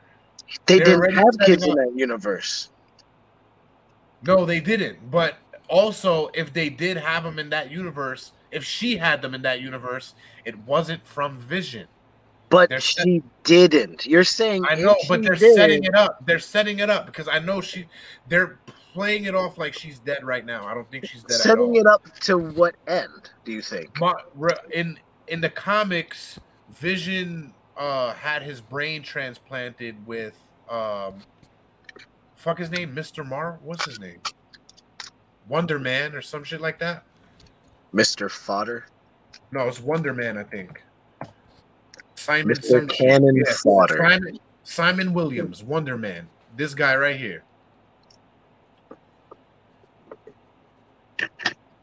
They they're didn't have kids in that universe. No, they didn't. But also, if they did have them in that universe, if she had them in that universe, it wasn't from Vision. But They're set- she didn't. You're saying I know, but they're did, setting it up. They're setting it up because I know she. They're playing it off like she's dead right now. I don't think she's dead at setting it up to what end? Do you think? In in the comics, Vision uh had his brain transplanted with um fuck his name, Mr. Mar what's his name? Wonder Man or some shit like that? Mr. Fodder, No, it's Wonder Man, I think. Simon Mr. some. Cannon Yeah, Fodder. Simon, Simon Williams, Wonder Man. This guy right here.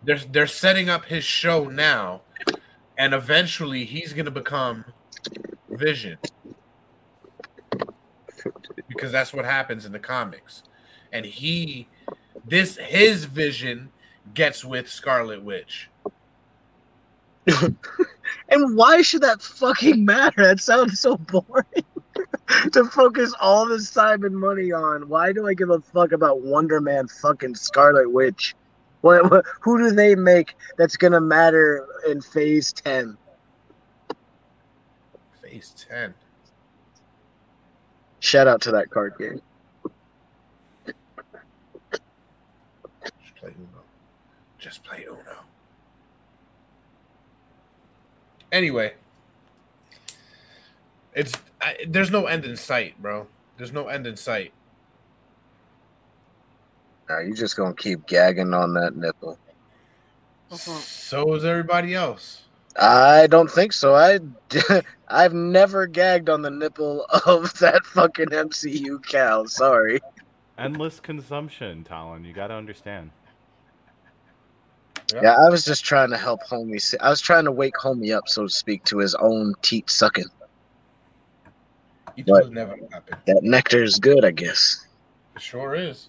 They're they're setting up his show now, and eventually he's gonna become Vision. Because that's what happens in the comics. And he this his vision gets with Scarlet Witch. And why should that fucking matter? That sounds so boring. to focus all this time and money on. Why do I give a fuck about Wonder Man fucking Scarlet Witch? What, what who do they make that's gonna matter in phase ten? Phase 10. Shout out to that card game. Just play Uno. Just play Uno. Anyway, it's I, there's no end in sight, bro. There's no end in sight. Nah, you just gonna keep gagging on that nipple. Mm-hmm. So is everybody else. I don't think so. I I've never gagged on the nipple of that fucking MCU cow. Sorry. Endless consumption, Talon. You got to understand. Yeah, I was just trying to help homie. I was trying to wake homie up, so to speak, to his own teat sucking. It What? will never happen. That nectar is good, I guess. It sure is.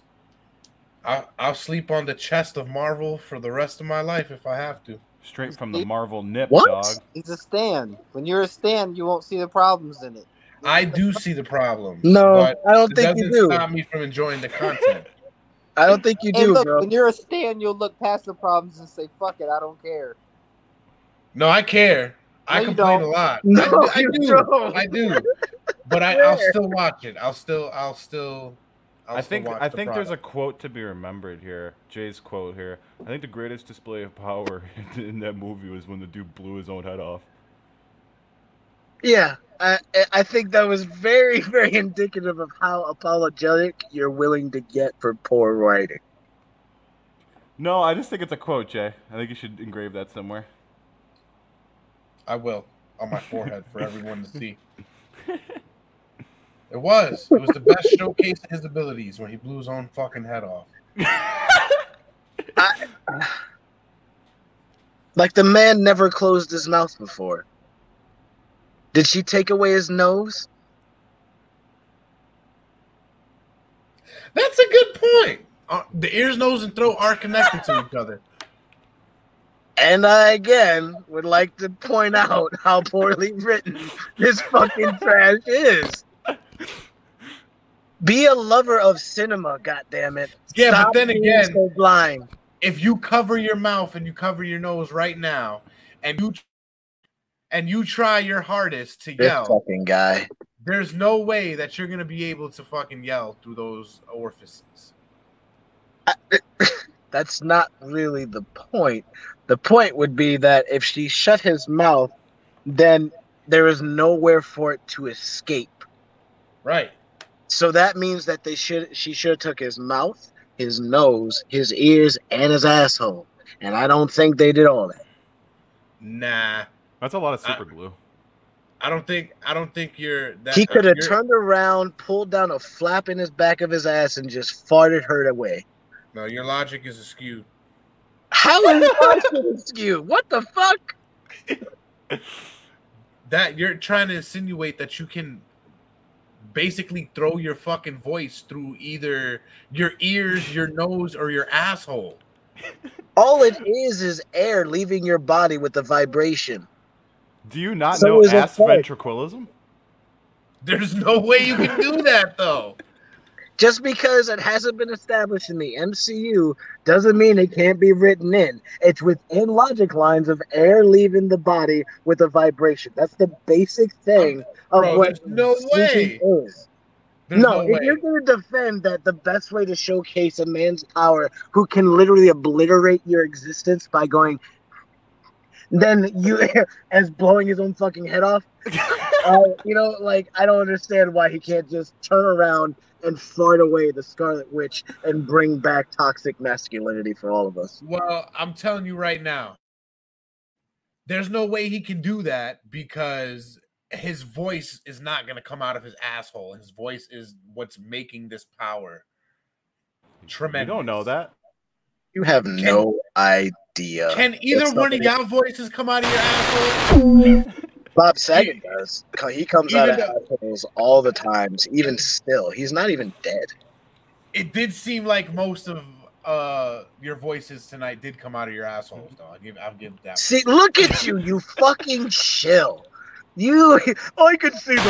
I I'll sleep on the chest of Marvel for the rest of my life if I have to. Straight from the Marvel nip, What? dog. He's a stand. When you're a stand, you won't see the problems in it. I do see the problems. No, but I don't it think you do. stop me from enjoying the content. I don't think you Hey, do, look, bro. when you're a stand, you'll look past the problems and say, "Fuck it, I don't care." No, I care. I No, you complain a lot. No, I, do- I do. don't. I do. But I, I'll still watch it. I'll still. I'll still. I'll I think watch I the think there's a quote to be remembered here. Jay's quote here. I think the greatest display of power in that movie was when the dude blew his own head off. Yeah, I I think that was very very indicative of how apologetic you're willing to get for poor writing. No, I just think it's a quote, Jay. I think you should engrave that somewhere. I will on my forehead for everyone to see. It was. It was the best showcase of his abilities when he blew his own fucking head off. Like the man never closed his mouth before. Did she take away his nose? That's a good point. Uh, the ears, nose, and throat are connected to each other. And I again would like to point out how poorly written this fucking trash is. Be a lover of cinema, goddammit. Yeah, Stop but then again, so blind. if you cover your mouth and you cover your nose right now, and you and you try your hardest to This yell, fucking guy. there's no way that you're gonna be able to fucking yell through those orifices. That's not really the point. The point would be that if she shut his mouth, then there is nowhere for it to escape. Right. So that means that they should she should have took his mouth, his nose, his ears, and his asshole. And I don't think they did all that. Nah. That's a lot of I- super glue. I don't think I don't think you're that He uh, could have turned around, pulled down a flap in his back of his ass, and just farted her away. No, your logic is askew. How is that askew? What the fuck? That you're trying to insinuate that you can basically throw your fucking voice through either your ears, your nose, or your asshole. All it is is air leaving your body with the vibration. Do you not So know is a ass fart. ventriloquism? There's no way you can do that though. Just because it hasn't been established in the MCU doesn't mean it can't be written in. It's within logic lines of air leaving the body with a vibration. That's the basic thing of Bro, what no way. is. There's no, no, if you're going to defend that the best way to showcase a man's power who can literally obliterate your existence by going, then you, as blowing his own fucking head off, uh, you know, like, I don't understand why he can't just turn around and fart away the Scarlet Witch and bring back toxic masculinity for all of us. Well, I'm telling you right now, there's no way he can do that because his voice is not going to come out of his asshole. His voice is what's making this power You tremendous. don't know that. You have no idea. Can either one of y'all voices come out of your asshole? Bob Saget does. He comes out of Even assholes all the times, even still. He's not even dead. It did seem like most of uh your voices tonight did come out of your assholes, though. I'll give, I'll give that. See, look at you, you fucking chill. You, I could see the